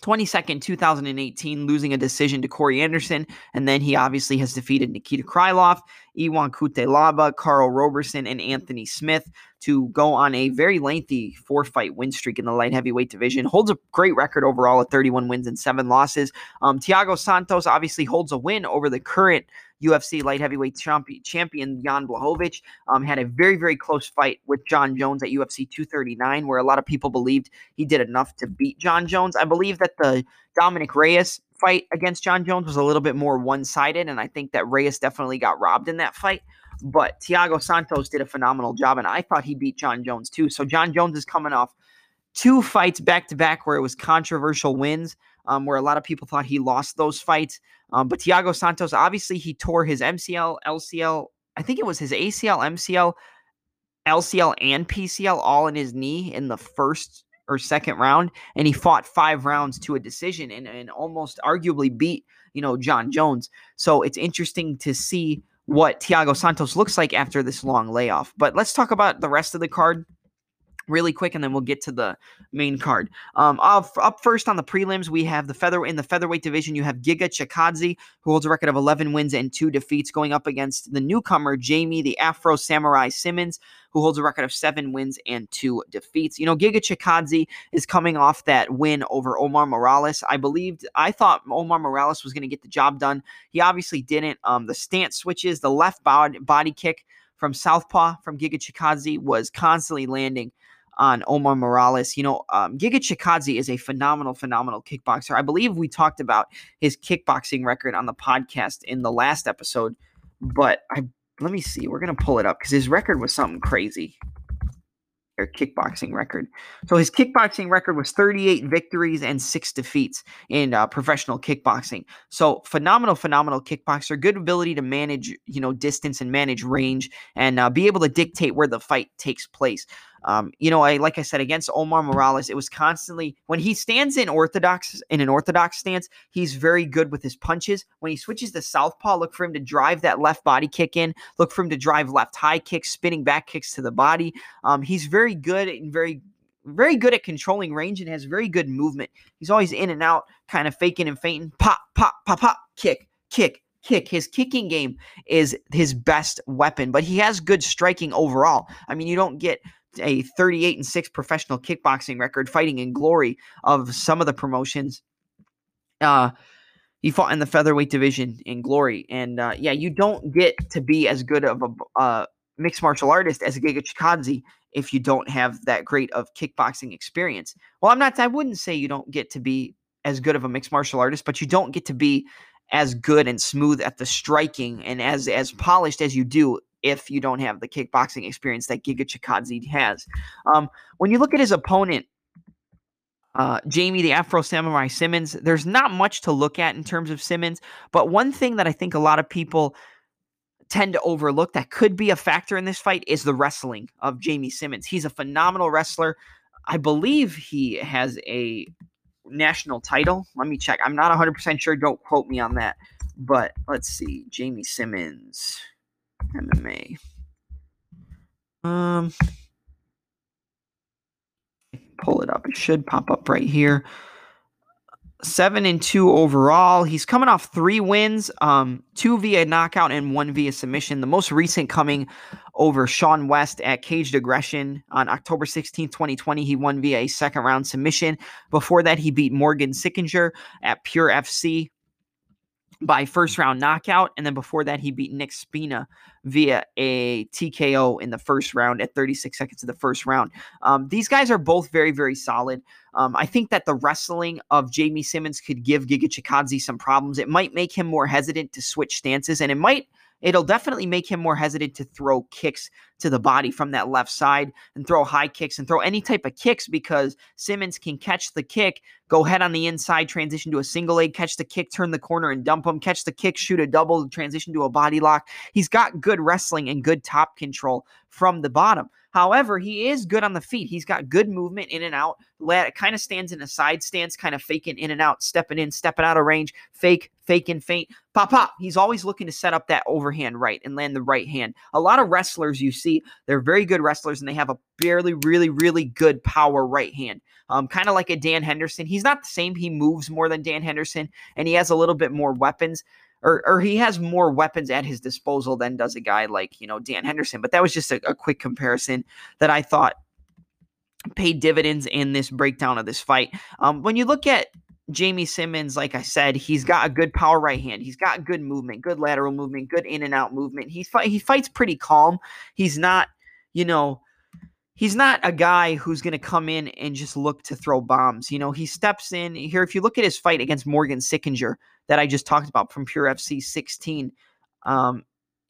22nd, 2018, losing a decision to Corey Anderson. And then he obviously has defeated Nikita Krylov, Ion Cutelaba, Karl Roberson, and Anthony Smith to go on a very lengthy four fight win streak in the light heavyweight division. Holds a great record overall at 31 wins and seven losses. Um, Thiago Santos obviously holds a win over the current UFC light heavyweight champion, champion Jan Blachowicz. Um, had a very, very close fight with Jon Jones at UFC 239, where a lot of people believed he did enough to beat Jon Jones. I believe that the Dominick Reyes fight against Jon Jones was a little bit more one sided, and I think that Reyes definitely got robbed in that fight. But Thiago Santos did a phenomenal job, and I thought he beat Jon Jones too. So Jon Jones is coming off two fights back to back where it was controversial wins, um, where a lot of people thought he lost those fights. Um, but Thiago Santos, obviously, he tore his MCL, LCL, I think it was his ACL, MCL, LCL, and PCL all in his knee in the first or second round, and he fought five rounds to a decision and, and almost arguably beat, you know, Jon Jones. So it's interesting to see what Thiago Santos looks like after this long layoff. But let's talk about the rest of the card really quick, and then we'll get to the main card. Um, up, up first on the prelims, we have the feather in the featherweight division. You have Giga Chikadze, who holds a record of 11 wins and two defeats, going up against the newcomer Jamie the Afro Samurai Simmons, who holds a record of seven wins and two defeats. You know, Giga Chikadze is coming off that win over Omar Morales. I believed, I thought Omar Morales was going to get the job done. He obviously didn't. Um, the stance switches, the left body, body kick from Southpaw from Giga Chikadze was constantly landing on Omar Morales. You know, um, Giga Chikadze is a phenomenal, phenomenal kickboxer. I believe we talked about his kickboxing record on the podcast in the last episode, but I let me see. We're gonna pull it up because his record was something crazy. Or kickboxing record. So his kickboxing record was 38 victories and six defeats in uh, professional kickboxing. So phenomenal, phenomenal kickboxer. Good ability to manage, you know, distance and manage range and uh, be able to dictate where the fight takes place. Um, you know, I like I said against Omar Morales, it was constantly when he stands in orthodox in an orthodox stance, he's very good with his punches. When he switches to southpaw, look for him to drive that left body kick in. Look for him to drive left high kicks, spinning back kicks to the body. Um, he's very good and very very good at controlling range and has very good movement. He's always in and out, kind of faking and fainting. Pop, pop, pop, pop, kick, kick, kick. His kicking game is his best weapon, but he has good striking overall. I mean, you don't get a 38 and 6 professional kickboxing record, fighting in glory of some of the promotions. Uh, he fought in the featherweight division in glory. And uh, yeah, you don't get to be as good of a uh, mixed martial artist as Giga Chikadze if you don't have that great of kickboxing experience. Well, I'm not, I wouldn't say you don't get to be as good of a mixed martial artist, but you don't get to be as good and smooth at the striking and as as polished as you do if you don't have the kickboxing experience that Giga Chikadze has. Um, when you look at his opponent, uh, Jamie the Afro Samurai Simmons, there's not much to look at in terms of Simmons, but one thing that I think a lot of people tend to overlook that could be a factor in this fight is the wrestling of Jamie Simmons. He's a phenomenal wrestler. I believe he has a national title. Let me check. I'm not 100% sure. Don't quote me on that. But let's see. Jamie Simmons, MMA. Um, pull it up. It should pop up right here seven and two overall. He's coming off three wins, um, two via knockout and one via submission. The most recent coming over Sean West at Caged Aggression on October 16, 2020. He won via a second round submission. Before that, he beat Morgan Sickinger at Pure FC by first round knockout. And then before that, he beat Nick Spina via a TKO in the first round at 36 seconds of the first round. Um, these guys are both very, very solid. Um, I think that the wrestling of Jamie Simmons could give Giga Chikadze some problems. It might make him more hesitant to switch stances, and it might it'll definitely make him more hesitant to throw kicks to the body from that left side and throw high kicks and throw any type of kicks because Simmons can catch the kick, go head on the inside, transition to a single leg, catch the kick, turn the corner and dump him, catch the kick, shoot a double, transition to a body lock. He's got good wrestling and good top control from the bottom. However, he is good on the feet. He's got good movement in and out. It kind of stands in a side stance, kind of faking in and out, stepping in, stepping out of range, fake, fake and feint. Pop, pop. He's always looking to set up that overhand right and land the right hand. A lot of wrestlers you see, they're very good wrestlers and they have a barely, really, really good power right hand. Um, kind of like a Dan Henderson. He's not the same. He moves more than Dan Henderson and he has a little bit more weapons or, or he has more weapons at his disposal than does a guy like, you know, Dan Henderson. But that was just a, a quick comparison that I thought paid dividends in this breakdown of this fight. Um, when you look at Jamie Simmons, like I said, he's got a good power right hand. He's got good movement, good lateral movement, good in and out movement. He fight, he fights pretty calm. He's not, you know, he's not a guy who's going to come in and just look to throw bombs. You know, he steps in here. If you look at his fight against Morgan Sickinger that I just talked about from Pure FC 16, um,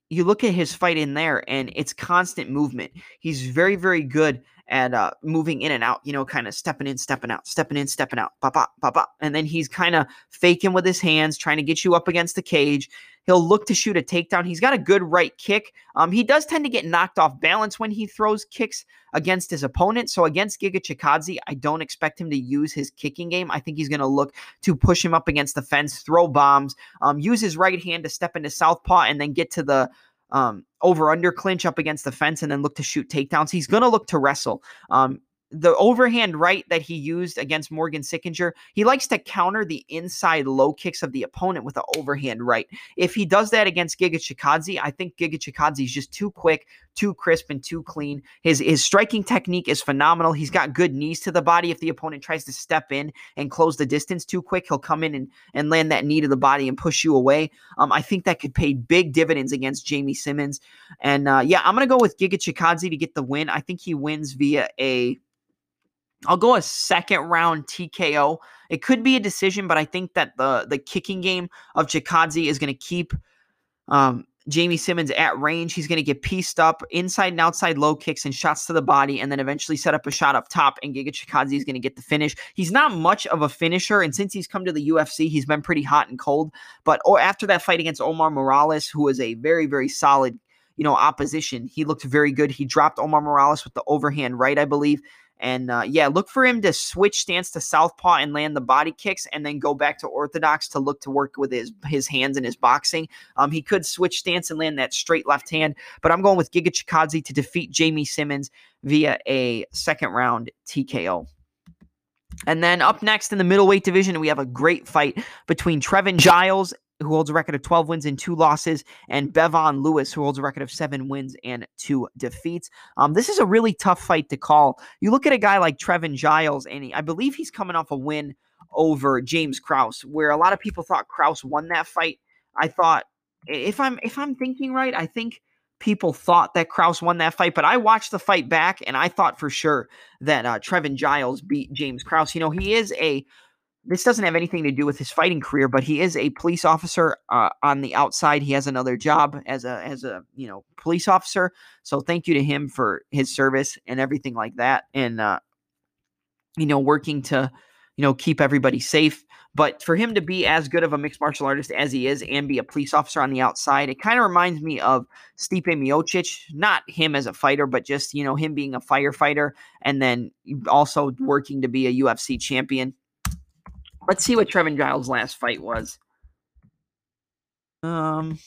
you look at his fight in there and it's constant movement. He's very, very good at uh, moving in and out, you know, kind of stepping in, stepping out, stepping in, stepping out, pop, pop, pop, pop. And then he's kind of faking with his hands, trying to get you up against the cage. He'll look to shoot a takedown. He's got a good right kick. Um, he does tend to get knocked off balance when he throws kicks against his opponent. So against Giga Chikadze, I don't expect him to use his kicking game. I think he's going to look to push him up against the fence, throw bombs, um, use his right hand to step into southpaw, and then get to the um, over under clinch up against the fence and then look to shoot takedowns. He's going to look to wrestle. Um, the overhand right that he used against Morgan Sickinger, he likes to counter the inside low kicks of the opponent with an overhand right. If he does that against Giga Chikadze, I think Giga Chikadze is just too quick, too crisp, and too clean. His his striking technique is phenomenal. He's got good knees to the body. If the opponent tries to step in and close the distance too quick, he'll come in and, and land that knee to the body and push you away. Um, I think that could pay big dividends against Jamie Simmons. And uh, yeah, I'm gonna go with Giga Chikadze to get the win. I think he wins via a I'll go a second round TKO. It could be a decision, but I think that the the kicking game of Chikadze is going to keep um, Jamie Simmons at range. He's going to get pieced up inside and outside low kicks and shots to the body, and then eventually set up a shot up top. And Giga Chikadze is going to get the finish. He's not much of a finisher, and since he's come to the UFC, he's been pretty hot and cold. But or after that fight against Omar Morales, who was a very very solid you know opposition, he looked very good. He dropped Omar Morales with the overhand right, I believe. And uh, yeah, look for him to switch stance to southpaw and land the body kicks, and then go back to orthodox to look to work with his his hands and his boxing. Um, he could switch stance and land that straight left hand, but I'm going with Giga Chikadze to defeat Jamie Simmons via a second round TKO. And then up next in the middleweight division, we have a great fight between Trevin Giles who holds a record of 12 wins and two losses, and Bevon Lewis, who holds a record of seven wins and two defeats. Um, this is a really tough fight to call. You look at a guy like Trevin Giles, and he, I believe he's coming off a win over James Krause, where a lot of people thought Krause won that fight. I thought, if I'm if I'm thinking right, I think people thought that Krause won that fight, but I watched the fight back and I thought for sure that uh, Trevin Giles beat James Krause. You know, he is a this doesn't have anything to do with his fighting career, but he is a police officer uh, on the outside. He has another job as a as a you know police officer. So thank you to him for his service and everything like that, and uh, you know working to you know keep everybody safe. But for him to be as good of a mixed martial artist as he is and be a police officer on the outside, it kind of reminds me of Stipe Miocic. Not him as a fighter, but just you know him being a firefighter and then also working to be a UFC champion Let's see what Trevin Giles' last fight was. Um,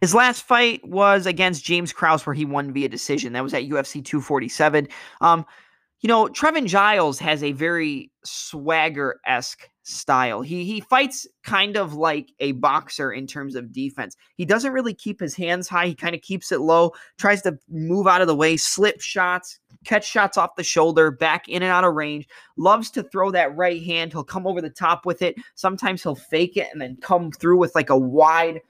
his last fight was against James Krause, where he won via decision. That was at UFC 247. Um, you know, Trevin Giles has a very swagger esque style. He he fights kind of like a boxer in terms of defense. He doesn't really keep his hands high. He kind of keeps it low, tries to move out of the way, slip shots, catch shots off the shoulder, back in and out of range. Loves to throw that right hand. He'll come over the top with it. Sometimes he'll fake it and then come through with like a wide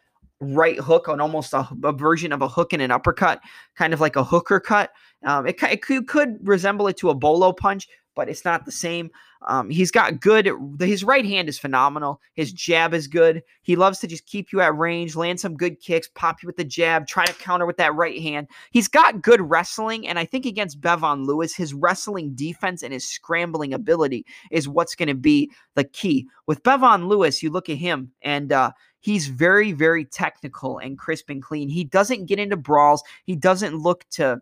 right hook on almost a, a, version of a hook and an uppercut, kind of like a hooker cut. Um, it, it could, resemble it to a bolo punch, but it's not the same. Um, he's got good. His right hand is phenomenal. His jab is good. He loves to just keep you at range, land some good kicks, pop you with the jab, try to counter with that right hand. He's got good wrestling, and I think against Bevon Lewis, his wrestling defense and his scrambling ability is what's going to be the key. With Bevon Lewis, you look at him, and uh, he's very, very technical and crisp and clean. He doesn't get into brawls. He doesn't look to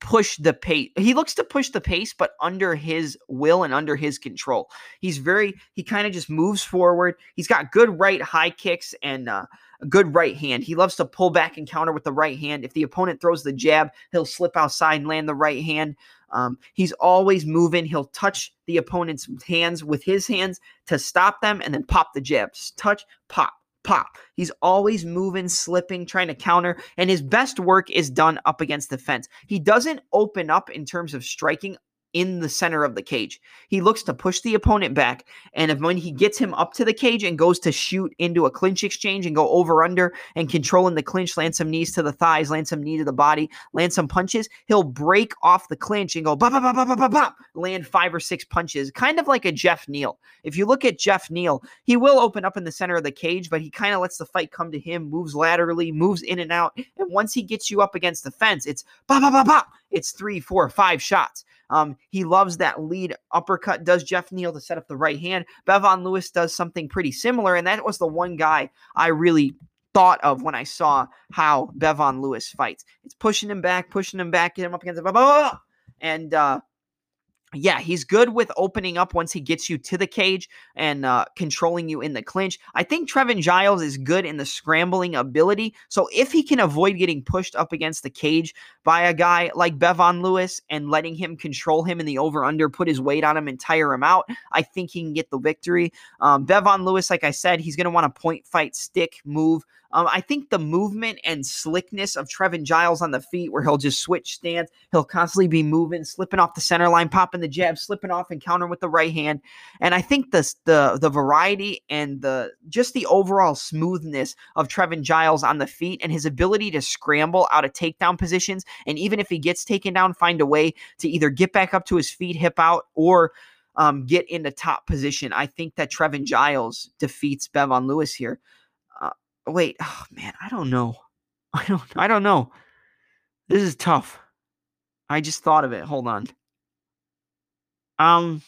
push the pace. He looks to push the pace, but under his will and under his control. He's very, he kind of just moves forward. He's got good right high kicks and uh, a good right hand. He loves to pull back and counter with the right hand. If the opponent throws the jab, he'll slip outside and land the right hand. Um, he's always moving. He'll touch the opponent's hands with his hands to stop them and then pop the jabs. Touch, pop, pop. He's always moving, slipping, trying to counter, and his best work is done up against the fence. He doesn't open up in terms of striking in the center of the cage. He looks to push the opponent back, and if when he gets him up to the cage and goes to shoot into a clinch exchange and go over under and controlling the clinch, land some knees to the thighs, land some knee to the body, land some punches, he'll break off the clinch and go bop, bop, bop, bop, bop, bop, land five or six punches, kind of like a Geoff Neal. If you look at Geoff Neal, he will open up in the center of the cage, but he kind of lets the fight come to him, moves laterally, moves in and out, and once he gets you up against the fence, it's bop, bop, bop, bop. It's three, four, five shots. Um, he loves that lead uppercut, does Geoff Neal to set up the right hand. Bevon Lewis does something pretty similar, and that was the one guy I really thought of when I saw how Bevon Lewis fights. It's pushing him back, pushing him back, get him up against the and uh, yeah, he's good with opening up once he gets you to the cage and uh, controlling you in the clinch. I think Trevin Giles is good in the scrambling ability. So if he can avoid getting pushed up against the cage by a guy like Bevon Lewis and letting him control him in the over under, put his weight on him and tire him out, I think he can get the victory. Um, Bevon Lewis, like I said, he's going to want a point fight stick move um, I think the movement and slickness of Trevin Giles on the feet, where he'll just switch stance, he'll constantly be moving, slipping off the center line, popping the jab, slipping off and countering with the right hand. And I think the the the variety and the just the overall smoothness of Trevin Giles on the feet and his ability to scramble out of takedown positions, and even if he gets taken down, find a way to either get back up to his feet, hip out, or um, get into top position. I think that Trevin Giles defeats Bevon Lewis here. Wait, oh man, I don't know. I don't I don't know. This is tough. I just thought of it. Hold on. Um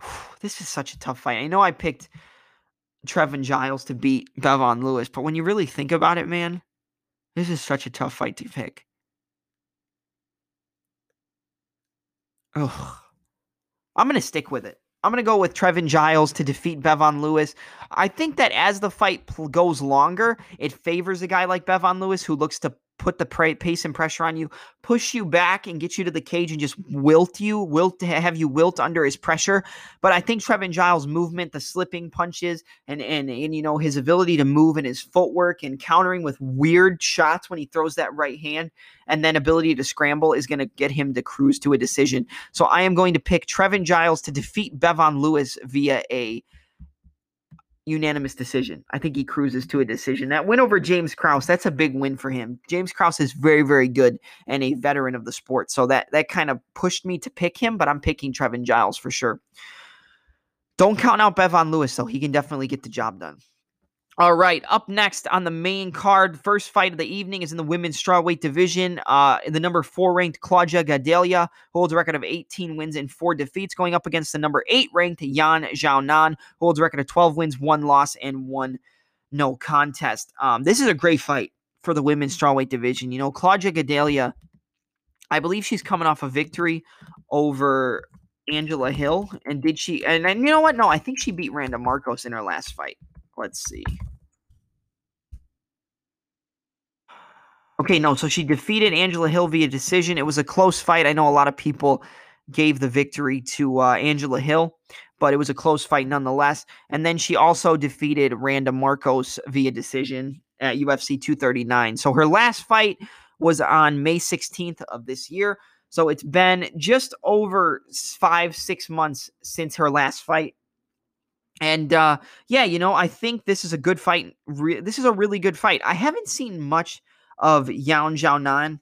this is such a tough fight. I know I picked Trevin Giles to beat Bevon Lewis, but when you really think about it, man, this is such a tough fight to pick. Ugh. I'm gonna stick with it. I'm going to go with Trevin Giles to defeat Bevon Lewis. I think that as the fight goes longer, it favors a guy like Bevon Lewis who looks to put the pace and pressure on you, push you back and get you to the cage and just wilt you, wilt have you wilt under his pressure. But I think Trevin Giles' movement, the slipping punches, and and and you know his ability to move and his footwork and countering with weird shots when he throws that right hand, and then ability to scramble is going to get him to cruise to a decision. So I am going to pick Trevin Giles to defeat Bevon Lewis via a unanimous decision. I think he cruises to a decision. That win over James Krause, that's a big win for him. James Krause is very, very good and a veteran of the sport. So that that kind of pushed me to pick him, but I'm picking Trevin Giles for sure. Don't count out Bevon Lewis, though. He can definitely get the job done. All right, up next on the main card, first fight of the evening is in the women's strawweight division. Uh, the number four ranked Claudia Gadelha holds a record of 18 wins and four defeats, going up against the number eight ranked Yan Xiaonan, who holds a record of 12 wins, one loss, and one no contest. Um, this is a great fight for the women's strawweight division. You know, Claudia Gadelha, I believe she's coming off a victory over Angela Hill, and did she? And, and you know what? No, I think she beat Randa Markos in her last fight. Let's see. Okay, no, so she defeated Angela Hill via decision. It was a close fight. I know a lot of people gave the victory to uh, Angela Hill, but it was a close fight nonetheless. And then she also defeated Randa Markos via decision at UFC 239. So her last fight was on May 16th of this year. So it's been just over five, six months since her last fight. And uh, yeah, you know, I think this is a good fight. Re- this is a really good fight. I haven't seen much of Yan Xiaonan.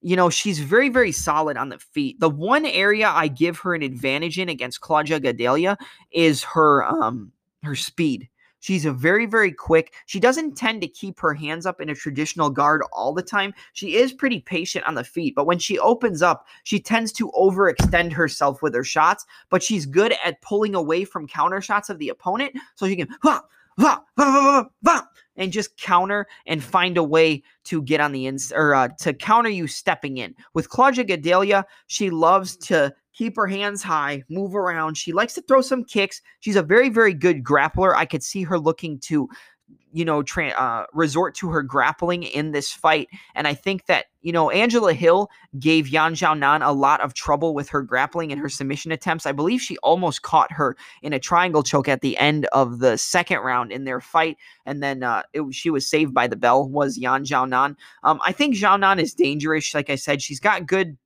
You know, she's very, very solid on the feet. The one area I give her an advantage in against Claudia Gadelha is her um her speed. She's a very, very quick. She doesn't tend to keep her hands up in a traditional guard all the time. She is pretty patient on the feet, but when she opens up, she tends to overextend herself with her shots. But she's good at pulling away from counter shots of the opponent, so she can and just counter and find a way to get on the ins or uh, to counter you stepping in. With Claudia Gadelha, she loves to keep her hands high, move around. She likes to throw some kicks. She's a very, very good grappler. I could see her looking to you know, tra- uh, resort to her grappling in this fight. And I think that, you know, Angela Hill gave Yan Xiaonan a lot of trouble with her grappling and her submission attempts. I believe she almost caught her in a triangle choke at the end of the second round in their fight. And then uh, it, she was saved by the bell, was Yan Xiaonan. Um, I think Xiaonan is dangerous. Like I said, she's got good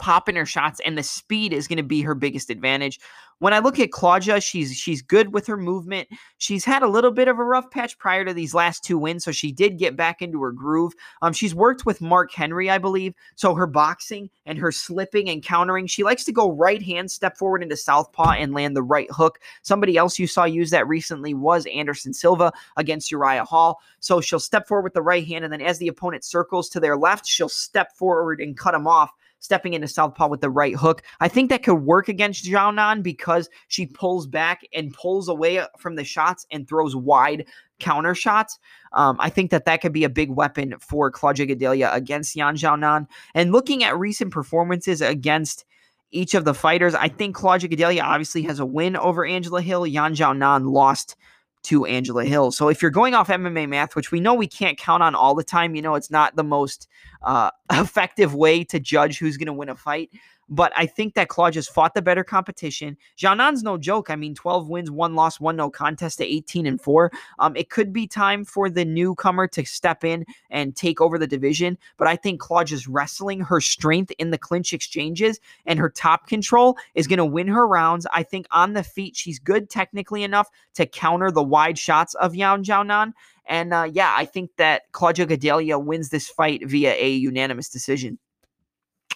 pop in her shots, and the speed is going to be her biggest advantage. When I look at Claudia, she's she's good with her movement. She's had a little bit of a rough patch prior to these last two wins, so she did get back into her groove. Um, she's worked with Mark Henry, I believe. So her boxing and her slipping and countering, she likes to go right hand, step forward into southpaw, and land the right hook. Somebody else you saw use that recently was Anderson Silva against Uriah Hall. So she'll step forward with the right hand, and then as the opponent circles to their left, she'll step forward and cut him off stepping into southpaw with the right hook. I think that could work against Xiaonan because she pulls back and pulls away from the shots and throws wide counter shots. Um, I think that that could be a big weapon for Claudia Gadelha against Yan Xiaonan. And looking at recent performances against each of the fighters, I think Claudia Gadelha obviously has a win over Angela Hill. Yan Xiaonan lost to Angela Hill. So if you're going off MMA math, which we know we can't count on all the time, you know, it's not the most uh, effective way to judge who's going to win a fight. But I think that Claude just fought the better competition. Xiaonan's no joke. I mean, 12 wins, one loss, one no contest to 18 and 4. Um, it could be time for the newcomer to step in and take over the division. But I think Claudia's wrestling, her strength in the clinch exchanges, and her top control is going to win her rounds. I think on the feet, she's good technically enough to counter the wide shots of Yan Xiaonan. And uh, yeah, I think that Claudia Gadelha wins this fight via a unanimous decision.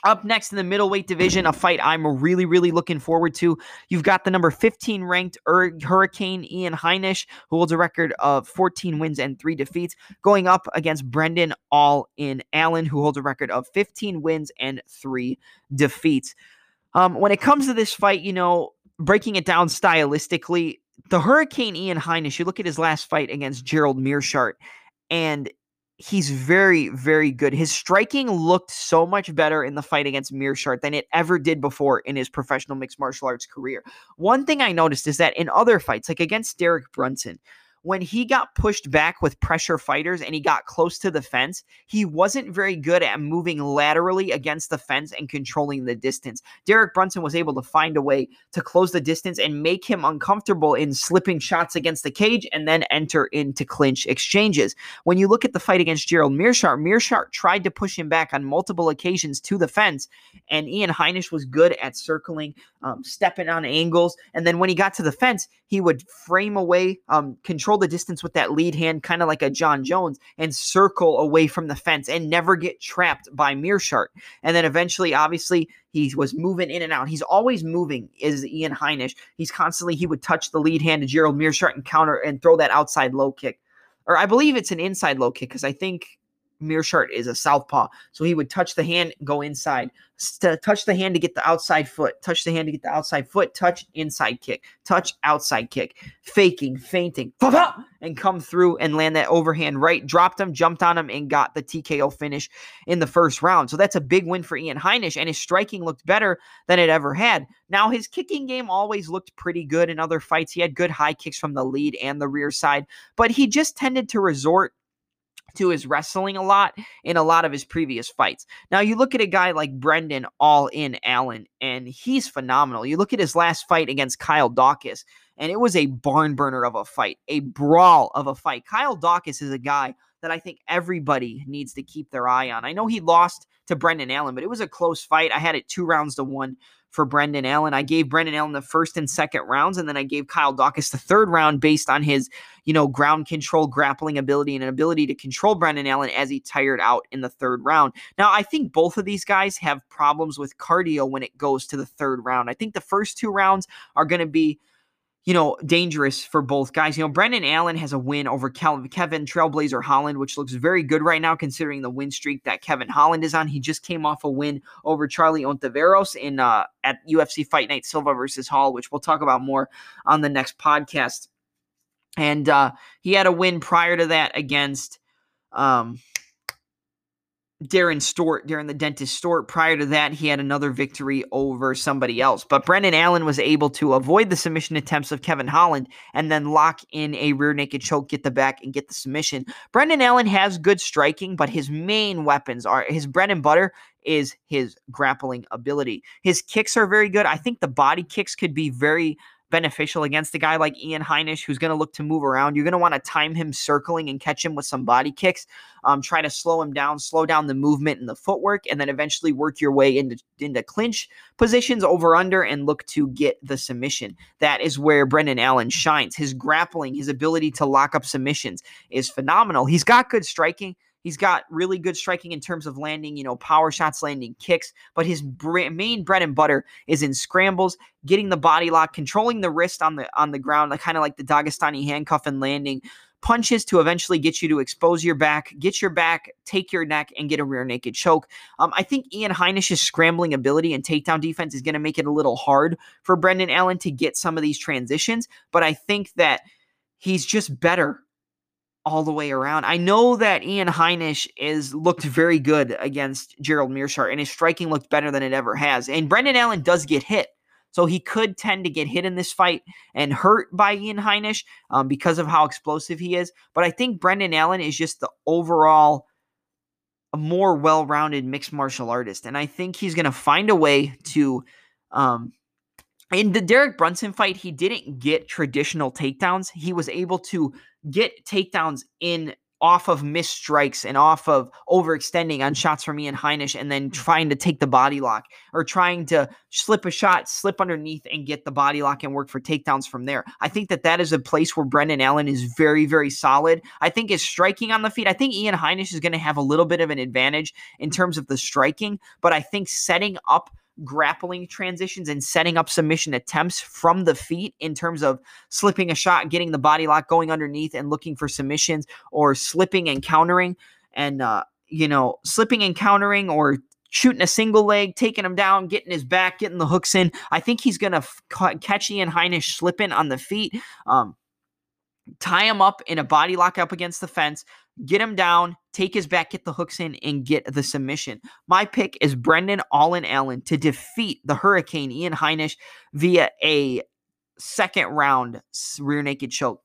Up next in the middleweight division, a fight I'm really, really looking forward to. You've got the number 15 ranked Ur- Hurricane Ian Heinisch, who holds a record of 14 wins and three defeats, going up against Brendan All in Allen, who holds a record of 15 wins and three defeats. Um, when it comes to this fight, you know, breaking it down stylistically, the Hurricane Ian Heinisch, you look at his last fight against Gerald Meerschaert, and he's very, very good. His striking looked so much better in the fight against Meerschaert than it ever did before in his professional mixed martial arts career. One thing I noticed is that in other fights, like against Derek Brunson, when he got pushed back with pressure fighters and he got close to the fence, he wasn't very good at moving laterally against the fence and controlling the distance. Derek Brunson was able to find a way to close the distance and make him uncomfortable in slipping shots against the cage and then enter into clinch exchanges. When you look at the fight against Gerald Meerschaert, Meerschaert tried to push him back on multiple occasions to the fence, and Ian Heinisch was good at circling, um, stepping on angles, and then when he got to the fence, he would frame away, um, control the distance with that lead hand, kind of like a Jon Jones, and circle away from the fence and never get trapped by Meerschaert. And then eventually, obviously, he was moving in and out. He's always moving, is Ian Heinisch. He's constantly, he would touch the lead hand to Gerald Meerschaert and counter and throw that outside low kick. Or I believe it's an inside low kick because I think Meerschaert is a southpaw. So he would touch the hand, go inside, St- touch the hand to get the outside foot, touch the hand to get the outside foot, touch inside kick, touch outside kick, faking, feinting, and come through and land that overhand right. Dropped him, jumped on him, and got the TKO finish in the first round. So that's a big win for Ian Heinisch, and his striking looked better than it ever had. Now his kicking game always looked pretty good in other fights. He had good high kicks from the lead and the rear side, but he just tended to resort to his wrestling a lot in a lot of his previous fights. Now, you look at a guy like Brendan All In Allen, and he's phenomenal. You look at his last fight against Kyle Daukaus, and it was a barn burner of a fight, a brawl of a fight. Kyle Daukaus is a guy that I think everybody needs to keep their eye on. I know he lost to Brendan Allen, but it was a close fight. I had it two rounds to one for Brendan Allen. I gave Brendan Allen the first and second rounds, and then I gave Kyle Daukaus the third round based on his, you know, ground control, grappling ability, and an ability to control Brendan Allen as he tired out in the third round. Now, I think both of these guys have problems with cardio when it goes to the third round. I think the first two rounds are going to be you know, dangerous for both guys. You know, Brendan Allen has a win over Kevin Trailblazer Holland, which looks very good right now considering the win streak that Kevin Holland is on. He just came off a win over Charlie Ontiveros in uh, at UFC Fight Night Silva versus Hall, which we'll talk about more on the next podcast. And uh, he had a win prior to that against um, Darren Stewart, Darren the Dentist Stewart. Prior to that, he had another victory over somebody else. But Brendan Allen was able to avoid the submission attempts of Kevin Holland and then lock in a rear naked choke, get the back, and get the submission. Brendan Allen has good striking, but his main weapons are his bread and butter is his grappling ability. His kicks are very good. I think the body kicks could be very beneficial against a guy like Ian Heinisch, who's going to look to move around. You're going to want to time him circling and catch him with some body kicks. Um, try to slow him down, slow down the movement and the footwork, and then eventually work your way into into clinch positions over under and look to get the submission. That is where Brendan Allen shines. His grappling, his ability to lock up submissions is phenomenal. He's got good striking. He's got really good striking in terms of landing, you know, power shots, landing kicks, but his main bread and butter is in scrambles, getting the body lock, controlling the wrist on the on the ground, like kind of like the Dagestani handcuff and landing punches to eventually get you to expose your back, get your back, take your neck, and get a rear naked choke. Um, I think Ian Heinisch's scrambling ability and takedown defense is going to make it a little hard for Brendan Allen to get some of these transitions, but I think that he's just better all the way around. I know that Ian Heinisch is looked very good against Gerald Meerschaert, and his striking looked better than it ever has. And Brendan Allen does get hit. So he could tend to get hit in this fight and hurt by Ian Heinisch um, because of how explosive he is. But I think Brendan Allen is just the overall more well-rounded mixed martial artist, and I think he's going to find a way to um, in the Derek Brunson fight, he didn't get traditional takedowns. He was able to get takedowns in off of missed strikes and off of overextending on shots from Ian Heinisch and then mm. trying to take the body lock or trying to slip a shot, slip underneath and get the body lock and work for takedowns from there. I think that that is a place where Brendan Allen is very, very solid. I think his striking on the feet, I think Ian Heinisch is going to have a little bit of an advantage in terms of the striking, but I think setting up – grappling transitions and setting up submission attempts from the feet in terms of slipping a shot, getting the body lock, going underneath and looking for submissions, or slipping and countering, and uh, you know, slipping and countering, or shooting a single leg, taking him down, getting his back, getting the hooks in. I think he's gonna f- catch Ian Heinisch slipping on the feet. Um, tie him up in a body lock up against the fence, get him down, take his back, get the hooks in, and get the submission. My pick is Brendan Allen Allen to defeat the Hurricane Ian Heinisch via a second round rear naked choke.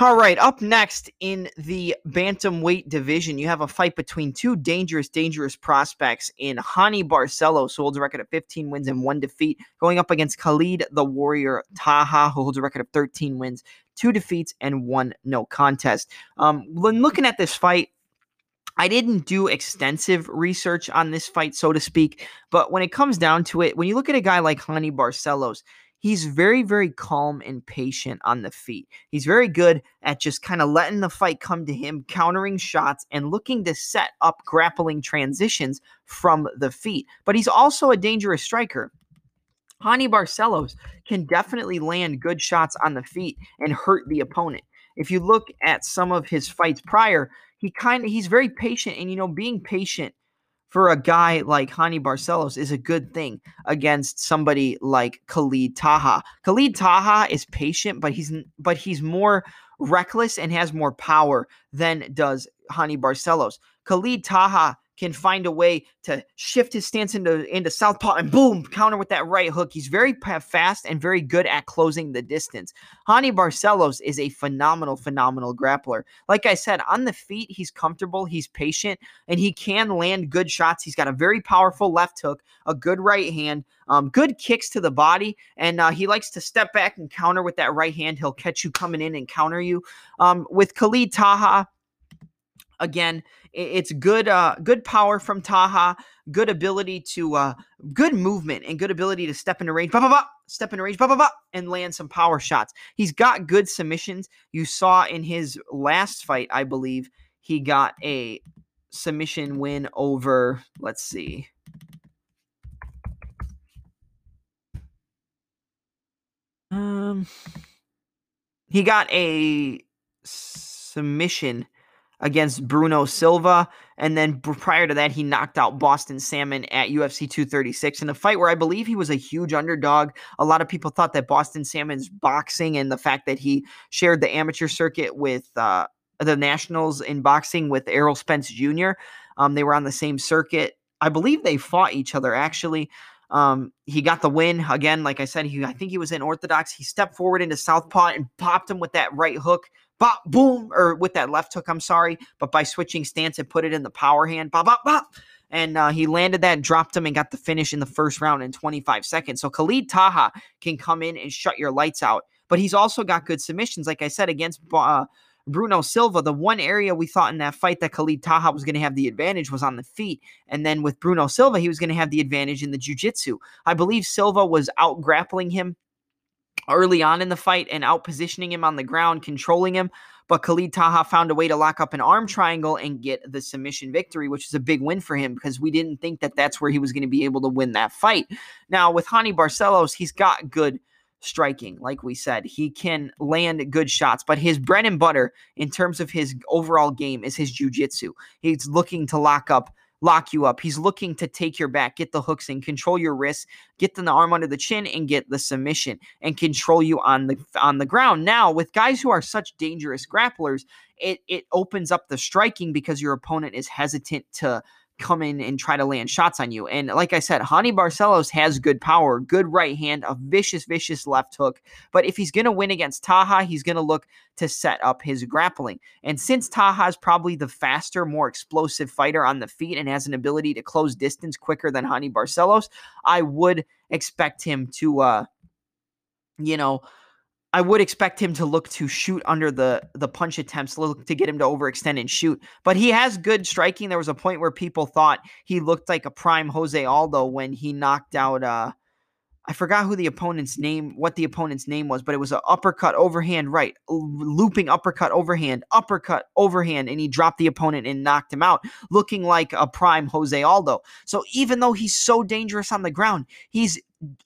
All right, up next in the bantamweight division, you have a fight between two dangerous, dangerous prospects in Raoni Barcelos, who holds a record of 15 wins and one defeat, going up against Khalid the Warrior Taha, who holds a record of 13 wins, two defeats, and one no contest. Um, when looking at this fight, I didn't do extensive research on this fight, so to speak, but when it comes down to it, when you look at a guy like Raoni Barcelos, he's very, very calm and patient on the feet. He's very good at just kind of letting the fight come to him, countering shots, and looking to set up grappling transitions from the feet. But he's also a dangerous striker. Raoni Barcelos can definitely land good shots on the feet and hurt the opponent. If you look at some of his fights prior, he kind of he's very patient and you know being patient for a guy like Raoni Barcelos is a good thing against somebody like Khalid Taha. Khalid Taha is patient, but he's but he's more reckless and has more power than does Raoni Barcelos. Khalid Taha can find a way to shift his stance into into southpaw and boom counter with that right hook. He's very fast and very good at closing the distance. Raoni Barcelos is a phenomenal, phenomenal grappler. Like I said, on the feet, he's comfortable, he's patient, and he can land good shots. He's got a very powerful left hook, a good right hand, um, good kicks to the body, and uh, he likes to step back and counter with that right hand. He'll catch you coming in and counter you. Um, with Khalid Taha, again, it's good, uh, good power from Taha, good ability to, uh, good movement and good ability to step into range, bah, bah, bah, step into range, bah, bah, bah, and land some power shots. He's got good submissions. You saw in his last fight, I believe, he got a submission win over. Let's see. Um, he got a submission against Bruno Silva. And then prior to that, he knocked out Boston Salmon at UFC 236 in a fight where I believe he was a huge underdog. A lot of people thought that Boston Salmon's boxing and the fact that he shared the amateur circuit with uh, the Nationals in boxing with Errol Spence Jr., um, they were on the same circuit. I believe they fought each other actually. Um, he got the win again. Like I said, he I think he was in orthodox. He stepped forward into southpaw and popped him with that right hook bop, boom, or with that left hook, I'm sorry, but by switching stance and put it in the power hand, bop, bop, bop. And uh, he landed that, dropped him, and got the finish in the first round in 25 seconds. So Khalid Taha can come in and shut your lights out. But he's also got good submissions, like I said, against uh, Bruno Silva. The one area we thought in that fight that Khalid Taha was going to have the advantage was on the feet. And then with Bruno Silva, he was going to have the advantage in the jiu-jitsu. I believe Silva was out grappling him early on in the fight and out positioning him on the ground, controlling him. But Khalid Taha found a way to lock up an arm triangle and get the submission victory, which is a big win for him because we didn't think that that's where he was going to be able to win that fight. Now, with Raoni Barcelos, he's got good striking, like we said. He can land good shots, but his bread and butter in terms of his overall game is his jujitsu. He's looking to lock up lock you up. He's looking to take your back, get the hooks in, control your wrists, get the arm under the chin, and get the submission and control you on the on the ground. Now, with guys who are such dangerous grapplers, it it opens up the striking because your opponent is hesitant to come in and try to land shots on you. And like I said, Raoni Barcelos has good power, good right hand, a vicious, vicious left hook. But if he's going to win against Taha, he's going to look to set up his grappling. And since Taha is probably the faster, more explosive fighter on the feet and has an ability to close distance quicker than Raoni Barcelos, I would expect him to, uh, you know, I would expect him to look to shoot under the the punch attempts, look to get him to overextend and shoot. But he has good striking. There was a point where people thought he looked like a prime Jose Aldo when he knocked out uh I forgot who the opponent's name, what the opponent's name was, but it was an uppercut overhand right, looping uppercut overhand, uppercut overhand, and he dropped the opponent and knocked him out, looking like a prime Jose Aldo. So even though he's so dangerous on the ground, he's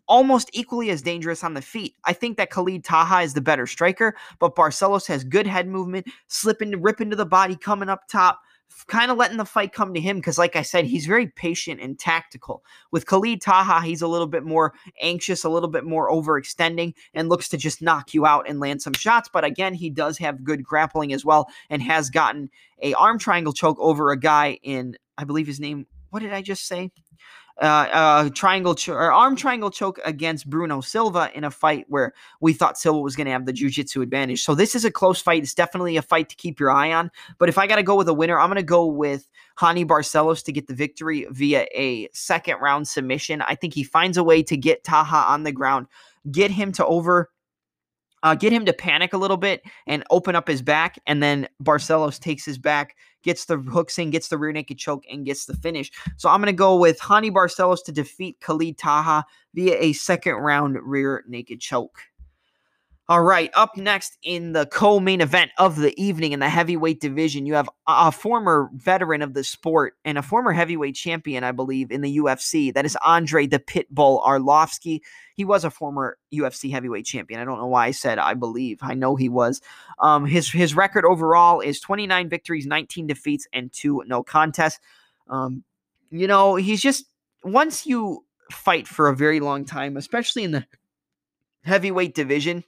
almost equally as dangerous on the feet. I think that Khalid Taha is the better striker, but Barcelos has good head movement, slipping, ripping to the body, coming up top, kind of letting the fight come to him because, like I said, he's very patient and tactical. With Khalid Taha, he's a little bit more anxious, a little bit more overextending, and looks to just knock you out and land some shots. But again, he does have good grappling as well and has gotten a arm triangle choke over a guy in, I believe his name what did I just say? Uh, uh, triangle cho- or arm triangle choke against Bruno Silva in a fight where we thought Silva was going to have the jiu-jitsu advantage. So this is a close fight. It's definitely a fight to keep your eye on. But if I got to go with a winner, I'm going to go with Raoni Barcelos to get the victory via a second round submission. I think he finds a way to get Taha on the ground, get him to over uh, get him to panic a little bit and open up his back. And then Barcelos takes his back, gets the hooks in, gets the rear naked choke, and gets the finish. So I'm going to go with Raoni Barcelos to defeat Khalid Taha via a second round rear naked choke. All right, up next in the co main event of the evening in the heavyweight division, you have a former veteran of the sport and a former heavyweight champion, I believe, in the UFC. That is Andre the Pitbull Arlovsky. He was a former UFC heavyweight champion. I don't know why I said I believe. I know he was. Um, his, his record overall is 29 victories, 19 defeats, and two no contests. Um, you know, he's just, once you fight for a very long time, especially in the heavyweight division,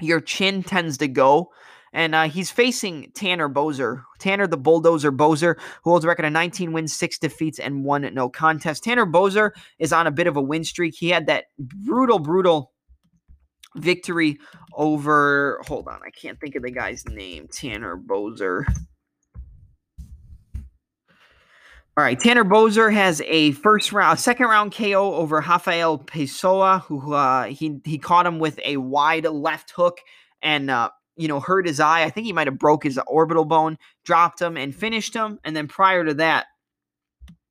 your chin tends to go. And uh, he's facing Tanner Boser. Tanner the Bulldozer Boser, who holds a record of 19 wins, six defeats, and one no contest. Tanner Boser is on a bit of a win streak. He had that brutal, brutal victory over. Hold on, I can't think of the guy's name. Tanner Boser. All right, Tanner Boser has a first round, second round KO over Rafael Pessoa, who uh, he he caught him with a wide left hook and uh, you know hurt his eye. I think he might have broke his orbital bone, dropped him, and finished him. And then prior to that,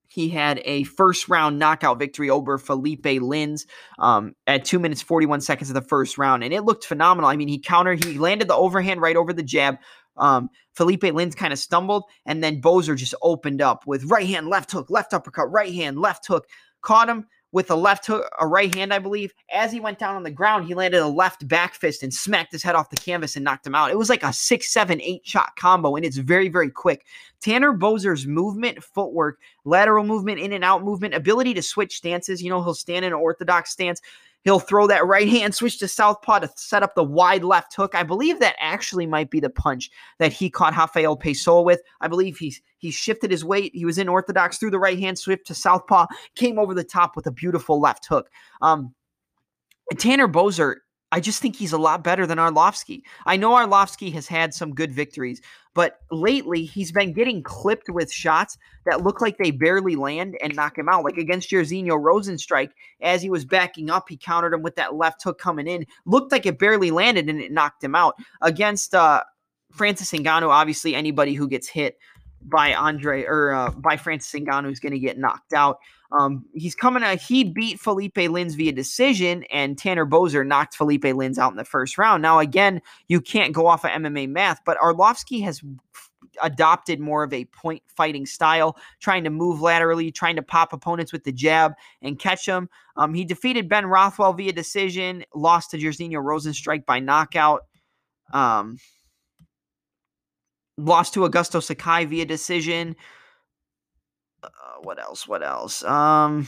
he had a first round knockout victory over Felipe Lins um, at two minutes 41 seconds of the first round. And it looked phenomenal. I mean, he countered, he landed the overhand right over the jab, um, Felipe Lins kind of stumbled, and then Boser just opened up with right hand, left hook, left uppercut, right hand, left hook. Caught him with a left hook, a right hand, I believe. As he went down on the ground, he landed a left back fist and smacked his head off the canvas and knocked him out. It was like a six, seven, eight shot combo, and it's very, very quick. Tanner Boser's movement, footwork, lateral movement, in and out movement, ability to switch stances. You know, he'll stand in an orthodox stance. He'll throw that right hand switch to southpaw to set up the wide left hook. I believe that actually might be the punch that he caught Rafael Pessoa with. I believe he's he shifted his weight. He was in orthodox through the right hand swift to southpaw, came over the top with a beautiful left hook. Um, Tanner Boser I just think he's a lot better than Arlovsky. I know Arlovsky has had some good victories, but lately he's been getting clipped with shots that look like they barely land and knock him out. Like against Jairzinho Rozenstruik, as he was backing up, he countered him with that left hook coming in. Looked like it barely landed and it knocked him out. Against uh, Francis Ngannou, obviously anybody who gets hit by Andre or uh, by Francis Ngannou is going to get knocked out. Um, he's coming out. He beat Felipe Lins via decision, and Tanner Boser knocked Felipe Lins out in the first round. Now, again, you can't go off of MMA math, but Arlovsky has adopted more of a point fighting style, trying to move laterally, trying to pop opponents with the jab and catch them. Um, he defeated Ben Rothwell via decision, lost to Jairzinho Rozenstruik by knockout. Um, lost to Augusto Sakai via decision. What else? What else? Um,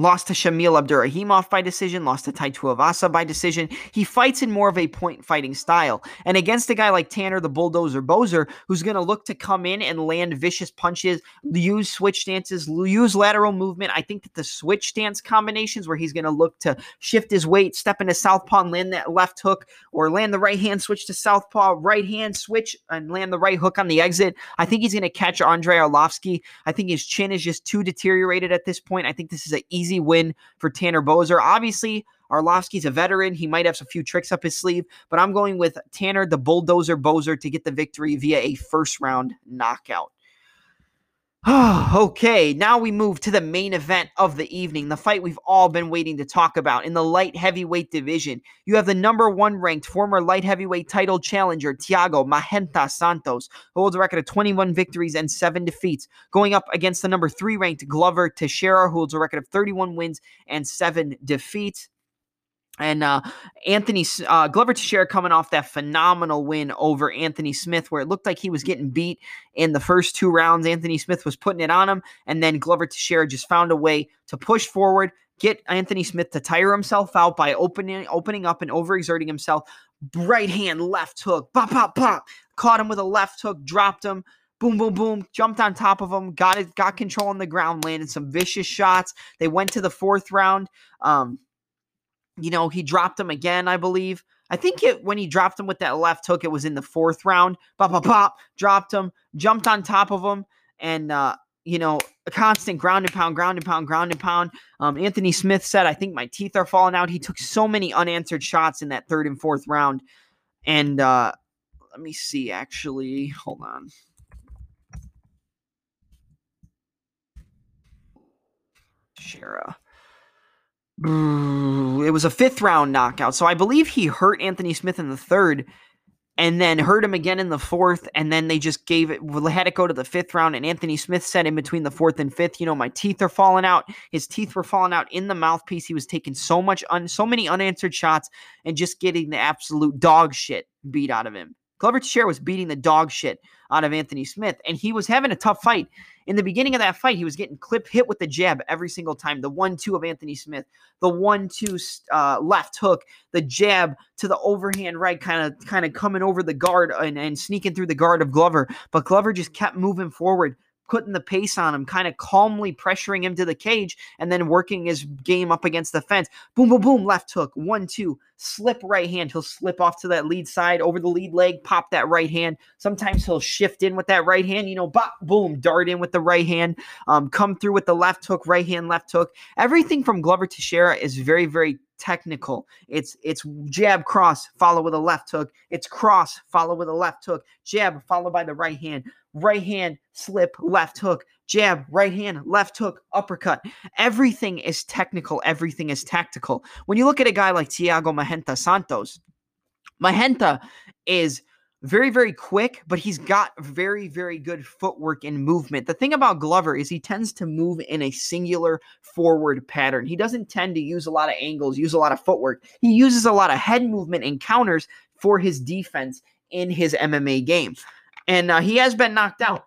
Lost to Shamil Abdurakhimov by decision, lost to Tai Tuivasa by decision. He fights in more of a point fighting style. And against a guy like Tanner the Bulldozer Boser, who's going to look to come in and land vicious punches, use switch stances, use lateral movement, I think that the switch stance combinations where he's going to look to shift his weight, step into southpaw and land that left hook, or land the right hand switch to southpaw, right hand switch and land the right hook on the exit. I think he's going to catch Andre Arlovsky. I think his chin is just too deteriorated at this point. I think this is an easy easy win for Tanner Boser. Obviously, Arlovsky's a veteran. He might have a few tricks up his sleeve, but I'm going with Tanner the Bulldozer Boser to get the victory via a first round knockout. okay, now we move to the main event of the evening, the fight we've all been waiting to talk about in the light heavyweight division. You have the number one ranked former light heavyweight title challenger, Thiago Marreta Santos, who holds a record of 21 victories and seven defeats, going up against the number three ranked Glover Teixeira, who holds a record of 31 wins and seven defeats. And uh, Anthony uh, Glover Teixeira coming off that phenomenal win over Anthony Smith, where it looked like he was getting beat in the first two rounds. Anthony Smith was putting it on him, and then Glover Teixeira just found a way to push forward, get Anthony Smith to tire himself out by opening opening up and overexerting himself. Right hand, left hook, pop, pop, pop. Caught him with a left hook, dropped him boom, boom, boom, jumped on top of him, got it, got control on the ground, landed some vicious shots. They went to the fourth round. Um, you know, he dropped him again, I believe. I think it when he dropped him with that left hook, it was in the fourth round. Pop, pop, pop, dropped him, jumped on top of him, and uh, you know, a constant ground and pound, ground and pound, ground and pound. Um, Anthony Smith said, I think my teeth are falling out. He took so many unanswered shots in that third and fourth round. And uh, let me see, actually. Hold on. Shara. It was a fifth round knockout. So I believe he hurt Anthony Smith in the third and then hurt him again in the fourth. And then they just gave it, had it go to the fifth round. And Anthony Smith said in between the fourth and fifth, you know, my teeth are falling out. His teeth were falling out in the mouthpiece. He was taking so much, un, so many unanswered shots and just getting the absolute dog shit beat out of him. Glover Teixeira was beating the dog shit out of Anthony Smith, and he was having a tough fight. In the beginning of that fight, he was getting clip hit with the jab every single time. The one-two of Anthony Smith, the one-two uh, left hook, the jab to the overhand right, kind of kind of coming over the guard and, and sneaking through the guard of Glover. But Glover just kept moving forward, putting the pace on him, kind of calmly pressuring him to the cage, and then working his game up against the fence. Boom, boom, boom, left hook, one, two, slip right hand. He'll slip off to that lead side over the lead leg, pop that right hand. Sometimes he'll shift in with that right hand, you know, bop, boom, dart in with the right hand, um, come through with the left hook, right hand, left hook. Everything from Glover Teixeira is very, very technical. It's it's jab cross follow with a left hook. It's cross follow with a left hook. Jab followed by the right hand. Right hand slip left hook. Jab right hand left hook uppercut. Everything is technical. Everything is tactical. When you look at a guy like Thiago Marreta Santos, Marreta is very, very quick, but he's got very, very good footwork and movement. The thing about Glover is he tends to move in a singular forward pattern. He doesn't tend to use a lot of angles, use a lot of footwork. He uses a lot of head movement and counters for his defense in his MMA game. And uh, he has been knocked out.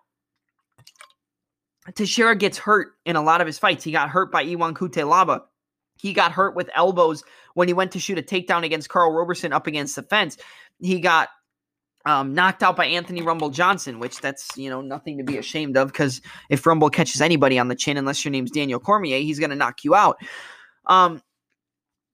Teixeira gets hurt in a lot of his fights. He got hurt by Ion Cutelaba. He got hurt with elbows when he went to shoot a takedown against Karl Roberson up against the fence. He got um, knocked out by Anthony Rumble Johnson, which that's you know nothing to be ashamed of because if Rumble catches anybody on the chin, unless your name's Daniel Cormier, he's gonna knock you out. Um,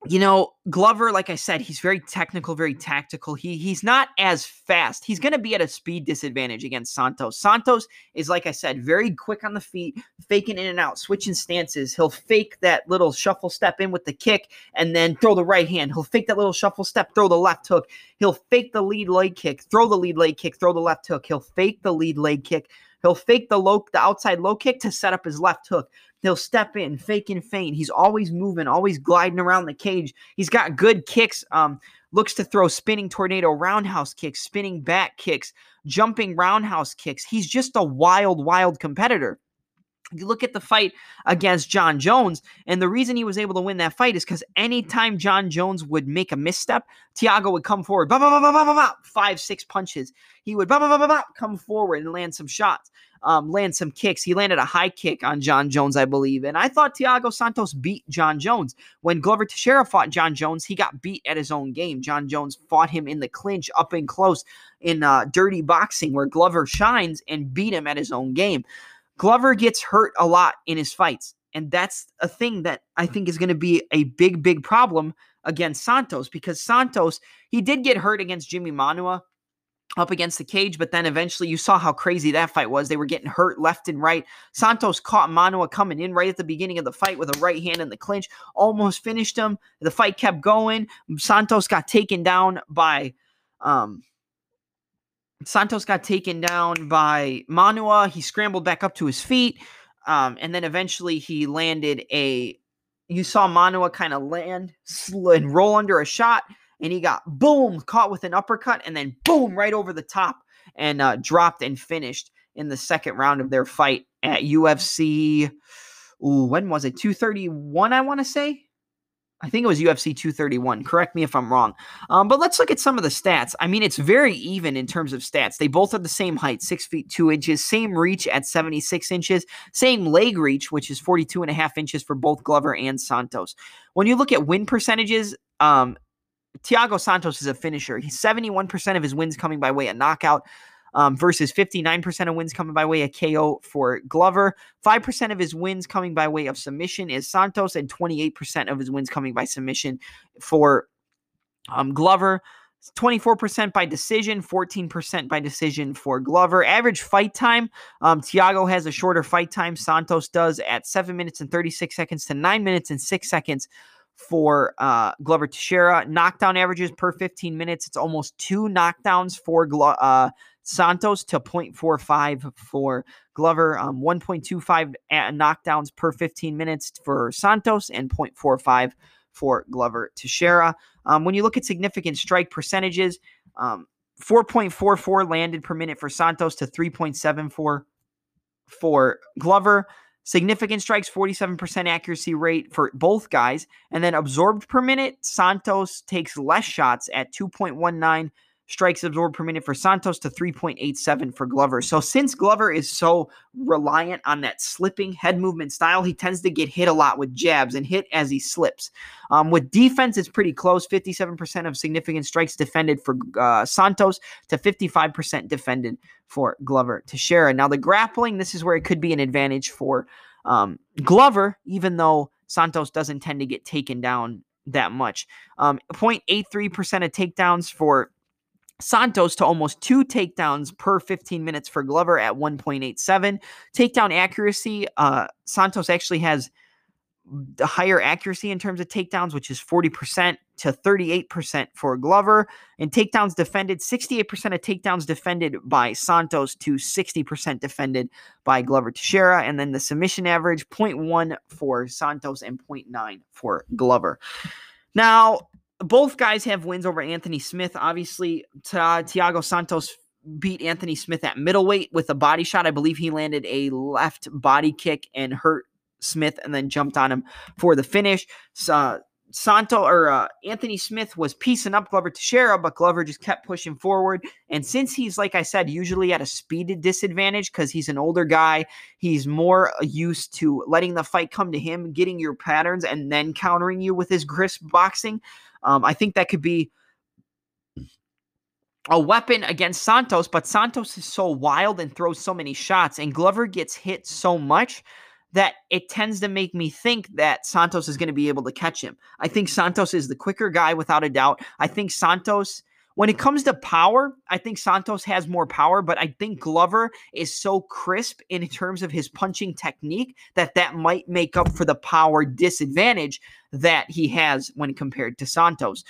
you know, Glover, like I said, he's very technical, very tactical. He he's not as fast. He's going to be at a speed disadvantage against Santos. Santos is, like I said, very quick on the feet, faking in and out, switching stances. He'll fake that little shuffle step in with the kick and then throw the right hand. He'll fake that little shuffle step, throw the left hook. He'll fake the lead leg kick, throw the lead leg kick, throw the left hook. He'll fake the lead leg kick. He'll fake the low, the outside low kick to set up his left hook. He'll step in, fake and feint. He's always moving, always gliding around the cage. He's got good kicks. Um, looks to throw spinning tornado roundhouse kicks, spinning back kicks, jumping roundhouse kicks. He's just a wild, wild competitor. You look at the fight against Jon Jones, and the reason he was able to win that fight is because anytime Jon Jones would make a misstep, Thiago would come forward, bah, bah, bah, five, six punches. He would come forward and land some shots um, land some kicks. He landed a high kick on Jon Jones, I believe. And I thought Thiago Santos beat Jon Jones. When Glover Teixeira fought Jon Jones, he got beat at his own game. Jon Jones fought him in the clinch, up and close in uh, dirty boxing, where Glover shines and beat him at his own game. Glover gets hurt a lot in his fights. And that's a thing that I think is going to be a big, big problem against Santos because Santos, he did get hurt against Jimmy Manuwa up against the cage, but then eventually you saw how crazy that fight was. They were getting hurt left and right. Santos caught Manuwa coming in right at the beginning of the fight with a right hand in the clinch, almost finished him. The fight kept going. Santos got taken down by um Santos got taken down by Manuwa. He scrambled back up to his feet. Um, and then eventually he landed a you saw Manuwa kind of land and roll under a shot and he got boom caught with an uppercut and then boom right over the top and uh, dropped and finished in the second round of their fight at UFC. Ooh, when was it? 231, I want to say. I think it was UFC 231. Correct me if I'm wrong. Um, but let's look at some of the stats. I mean, it's very even in terms of stats. They both have the same height, six feet two inches, same reach at 76 inches, same leg reach, which is 42 and a half inches for both Glover and Santos. When you look at win percentages, um, Thiago Santos is a finisher. He's 71% of his wins coming by way of knockout. Um, versus 59% of wins coming by way of KO for Glover. 5% of his wins coming by way of submission is Santos, and 28% of his wins coming by submission for um, Glover. 24% by decision, 14% by decision for Glover. Average fight time, um, Thiago has a shorter fight time. Santos does at 7 minutes and 36 seconds to 9 minutes and 6 seconds for uh, Glover Teixeira. Knockdown averages per 15 minutes. It's almost two knockdowns for Glo- uh, Santos to 0.45 for Glover. Um, 1.25 knockdowns per 15 minutes for Santos and 0.45 for Glover Teixeira. Um, when you look at significant strike percentages, um, 4.44 landed per minute for Santos to 3.74 for Glover. Significant strikes, 47% accuracy rate for both guys. And then absorbed per minute, Santos takes less shots at 2.19 strikes absorbed per minute for Santos to 3.87 for Glover. So since Glover is so reliant on that slipping head movement style, he tends to get hit a lot with jabs and hit as he slips. Um, with defense, it's pretty close 57% of significant strikes defended for uh, Santos to 55% defended for Glover to Teixeira. Now, the grappling, this is where it could be an advantage for um, Glover, even though Santos doesn't tend to get taken down that much. Um, 0.83% of takedowns for Santos to almost two takedowns per 15 minutes for Glover at 1.87. Takedown accuracy, uh, Santos actually has the higher accuracy in terms of takedowns, which is 40% to 38% for Glover. And takedowns defended, 68% of takedowns defended by Santos to 60% defended by Glover Teixeira. And then the submission average, 0.1 for Santos and 0.9 for Glover. Now, both guys have wins over Anthony Smith. Obviously, Thiago Santos beat Anthony Smith at middleweight with a body shot. I believe he landed a left body kick and hurt Smith and then jumped on him for the finish. So, Santo or uh, Anthony Smith was piecing up Glover Teixeira, but Glover just kept pushing forward. And since he's, like I said, usually at a speed disadvantage because he's an older guy, he's more used to letting the fight come to him, getting your patterns, and then countering you with his crisp boxing. Um, I think that could be a weapon against Santos, but Santos is so wild and throws so many shots, and Glover gets hit so much that it tends to make me think that Santos is going to be able to catch him. I think Santos is the quicker guy without a doubt. I think Santos, when it comes to power, I think Santos has more power, but I think Glover is so crisp in terms of his punching technique that that might make up for the power disadvantage that he has when compared to Santos.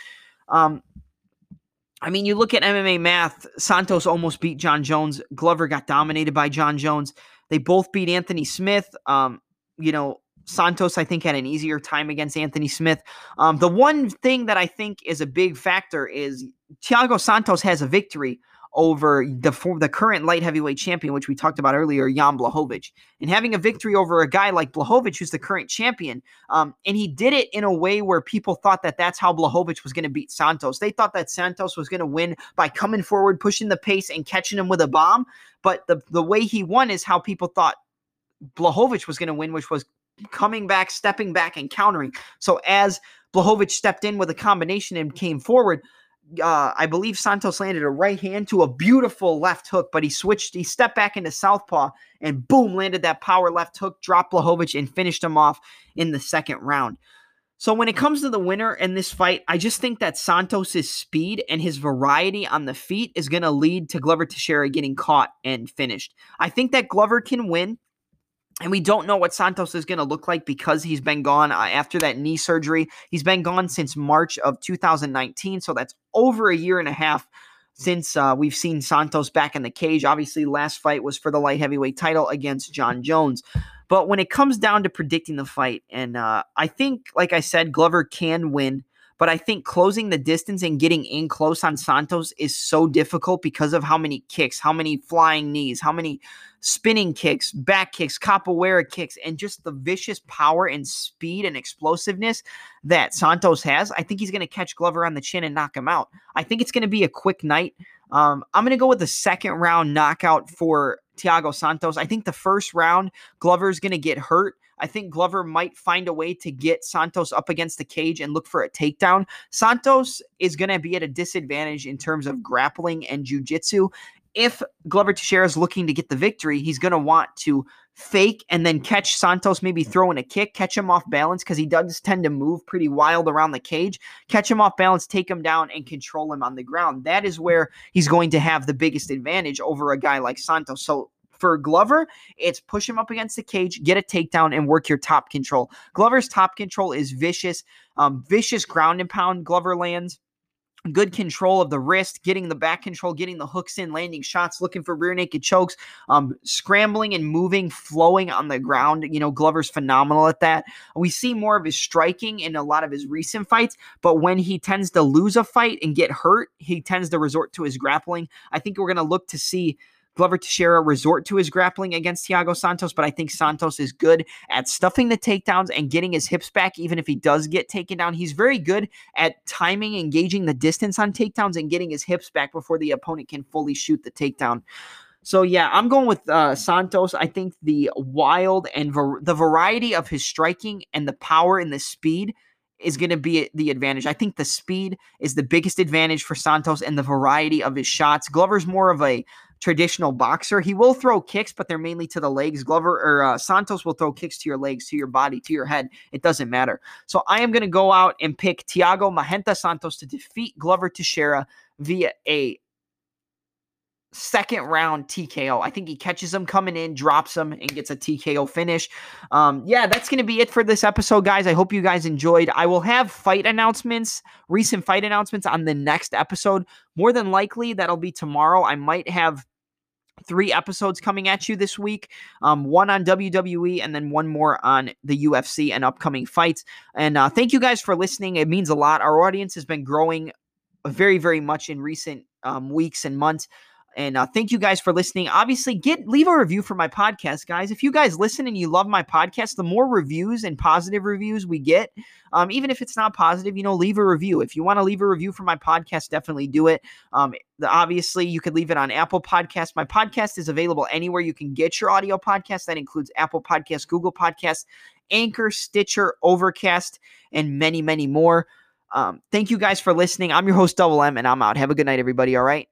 Um, I mean, you look at MMA math, Santos almost beat Jon Jones. Glover got dominated by Jon Jones. They both beat Anthony Smith. Um, you know, Santos, I think, had an easier time against Anthony Smith. Um, the one thing that I think is a big factor is Thiago Santos has a victory over the the current light heavyweight champion, which we talked about earlier, Jan Blachowicz, and having a victory over a guy like Blachowicz, who's the current champion, um, and he did it in a way where people thought that that's how Blachowicz was going to beat Santos. They thought that Santos was going to win by coming forward, pushing the pace, and catching him with a bomb. But the the way he won is how people thought Blachowicz was going to win, which was coming back, stepping back, and countering. So as Blachowicz stepped in with a combination and came forward, uh, I believe Santos landed a right hand to a beautiful left hook, but he switched, he stepped back into southpaw and boom, landed that power left hook, dropped Blachowicz and finished him off in the second round. So when it comes to the winner in this fight, I just think that Santos's speed and his variety on the feet is going to lead to Glover Teixeira getting caught and finished. I think that Glover can win. And we don't know what Santos is going to look like because he's been gone uh, after that knee surgery. He's been gone since March of 2019. So that's over a year and a half since uh, we've seen Santos back in the cage. Obviously, last fight was for the light heavyweight title against Jon Jones. But when it comes down to predicting the fight, and uh, I think, like I said, Glover can win. But I think closing the distance and getting in close on Santos is so difficult because of how many kicks, how many flying knees, how many spinning kicks, back kicks, capoeira kicks, and just the vicious power and speed and explosiveness that Santos has. I think he's going to catch Glover on the chin and knock him out. I think it's going to be a quick night. Um, I'm going to go with the second round knockout for Thiago Santos. I think the first round, Glover's going to get hurt. I think Glover might find a way to get Santos up against the cage and look for a takedown. Santos is going to be at a disadvantage in terms of grappling and jujitsu. if Glover Teixeira is looking to get the victory, he's going to want to fake and then catch Santos, maybe throw in a kick, catch him off balance because he does tend to move pretty wild around the cage. Catch him off balance, take him down, and control him on the ground. That is where he's going to have the biggest advantage over a guy like Santos. So for Glover, it's push him up against the cage, get a takedown, and work your top control. Glover's top control is vicious, um, vicious ground and pound. Glover lands good control of the wrist, getting the back control, getting the hooks in, landing shots, looking for rear naked chokes, um, scrambling and moving, flowing on the ground. You know, Glover's phenomenal at that. We see more of his striking in a lot of his recent fights, but when he tends to lose a fight and get hurt, he tends to resort to his grappling. I think we're going to look to see Glover Teixeira resort to his grappling against Thiago Santos, but I think Santos is good at stuffing the takedowns and getting his hips back, even if he does get taken down. He's very good at timing, engaging the distance on takedowns, and getting his hips back before the opponent can fully shoot the takedown. So yeah, I'm going with uh, Santos. I think the wild and the variety of his striking and the power and the speed is going to be the advantage. I think the speed is the biggest advantage for Santos and the variety of his shots. Glover's more of a traditional boxer. He will throw kicks, but they're mainly to the legs. Glover or uh, Santos will throw kicks to your legs, to your body, to your head. It doesn't matter. So I am going to go out and pick Thiago Marreta Santos to defeat Glover Teixeira via a second round TKO. I think he catches him coming in, drops him, and gets a TKO finish. Um, yeah, that's going to be it for this episode, guys. I hope you guys enjoyed. I will have fight announcements, recent fight announcements on the next episode. More than likely, that'll be tomorrow. I might have three episodes coming at you this week um, one on WWE and then one more on the UFC and upcoming fights. And uh, thank you guys for listening. It means a lot. Our audience has been growing very, very much in recent um, weeks and months. And uh, thank you guys for listening. Obviously, get leave a review for my podcast, guys. If you guys listen and you love my podcast, the more reviews and positive reviews we get, um, even if it's not positive, you know, leave a review. If you want to leave a review for my podcast, definitely do it. Um, obviously, you could leave it on Apple Podcast. My podcast is available anywhere you can get your audio podcast. That includes Apple Podcast, Google Podcast, Anchor, Stitcher, Overcast, and many, many more. Um, thank you guys for listening. I'm your host, Double M, and I'm out. Have a good night, everybody. All right.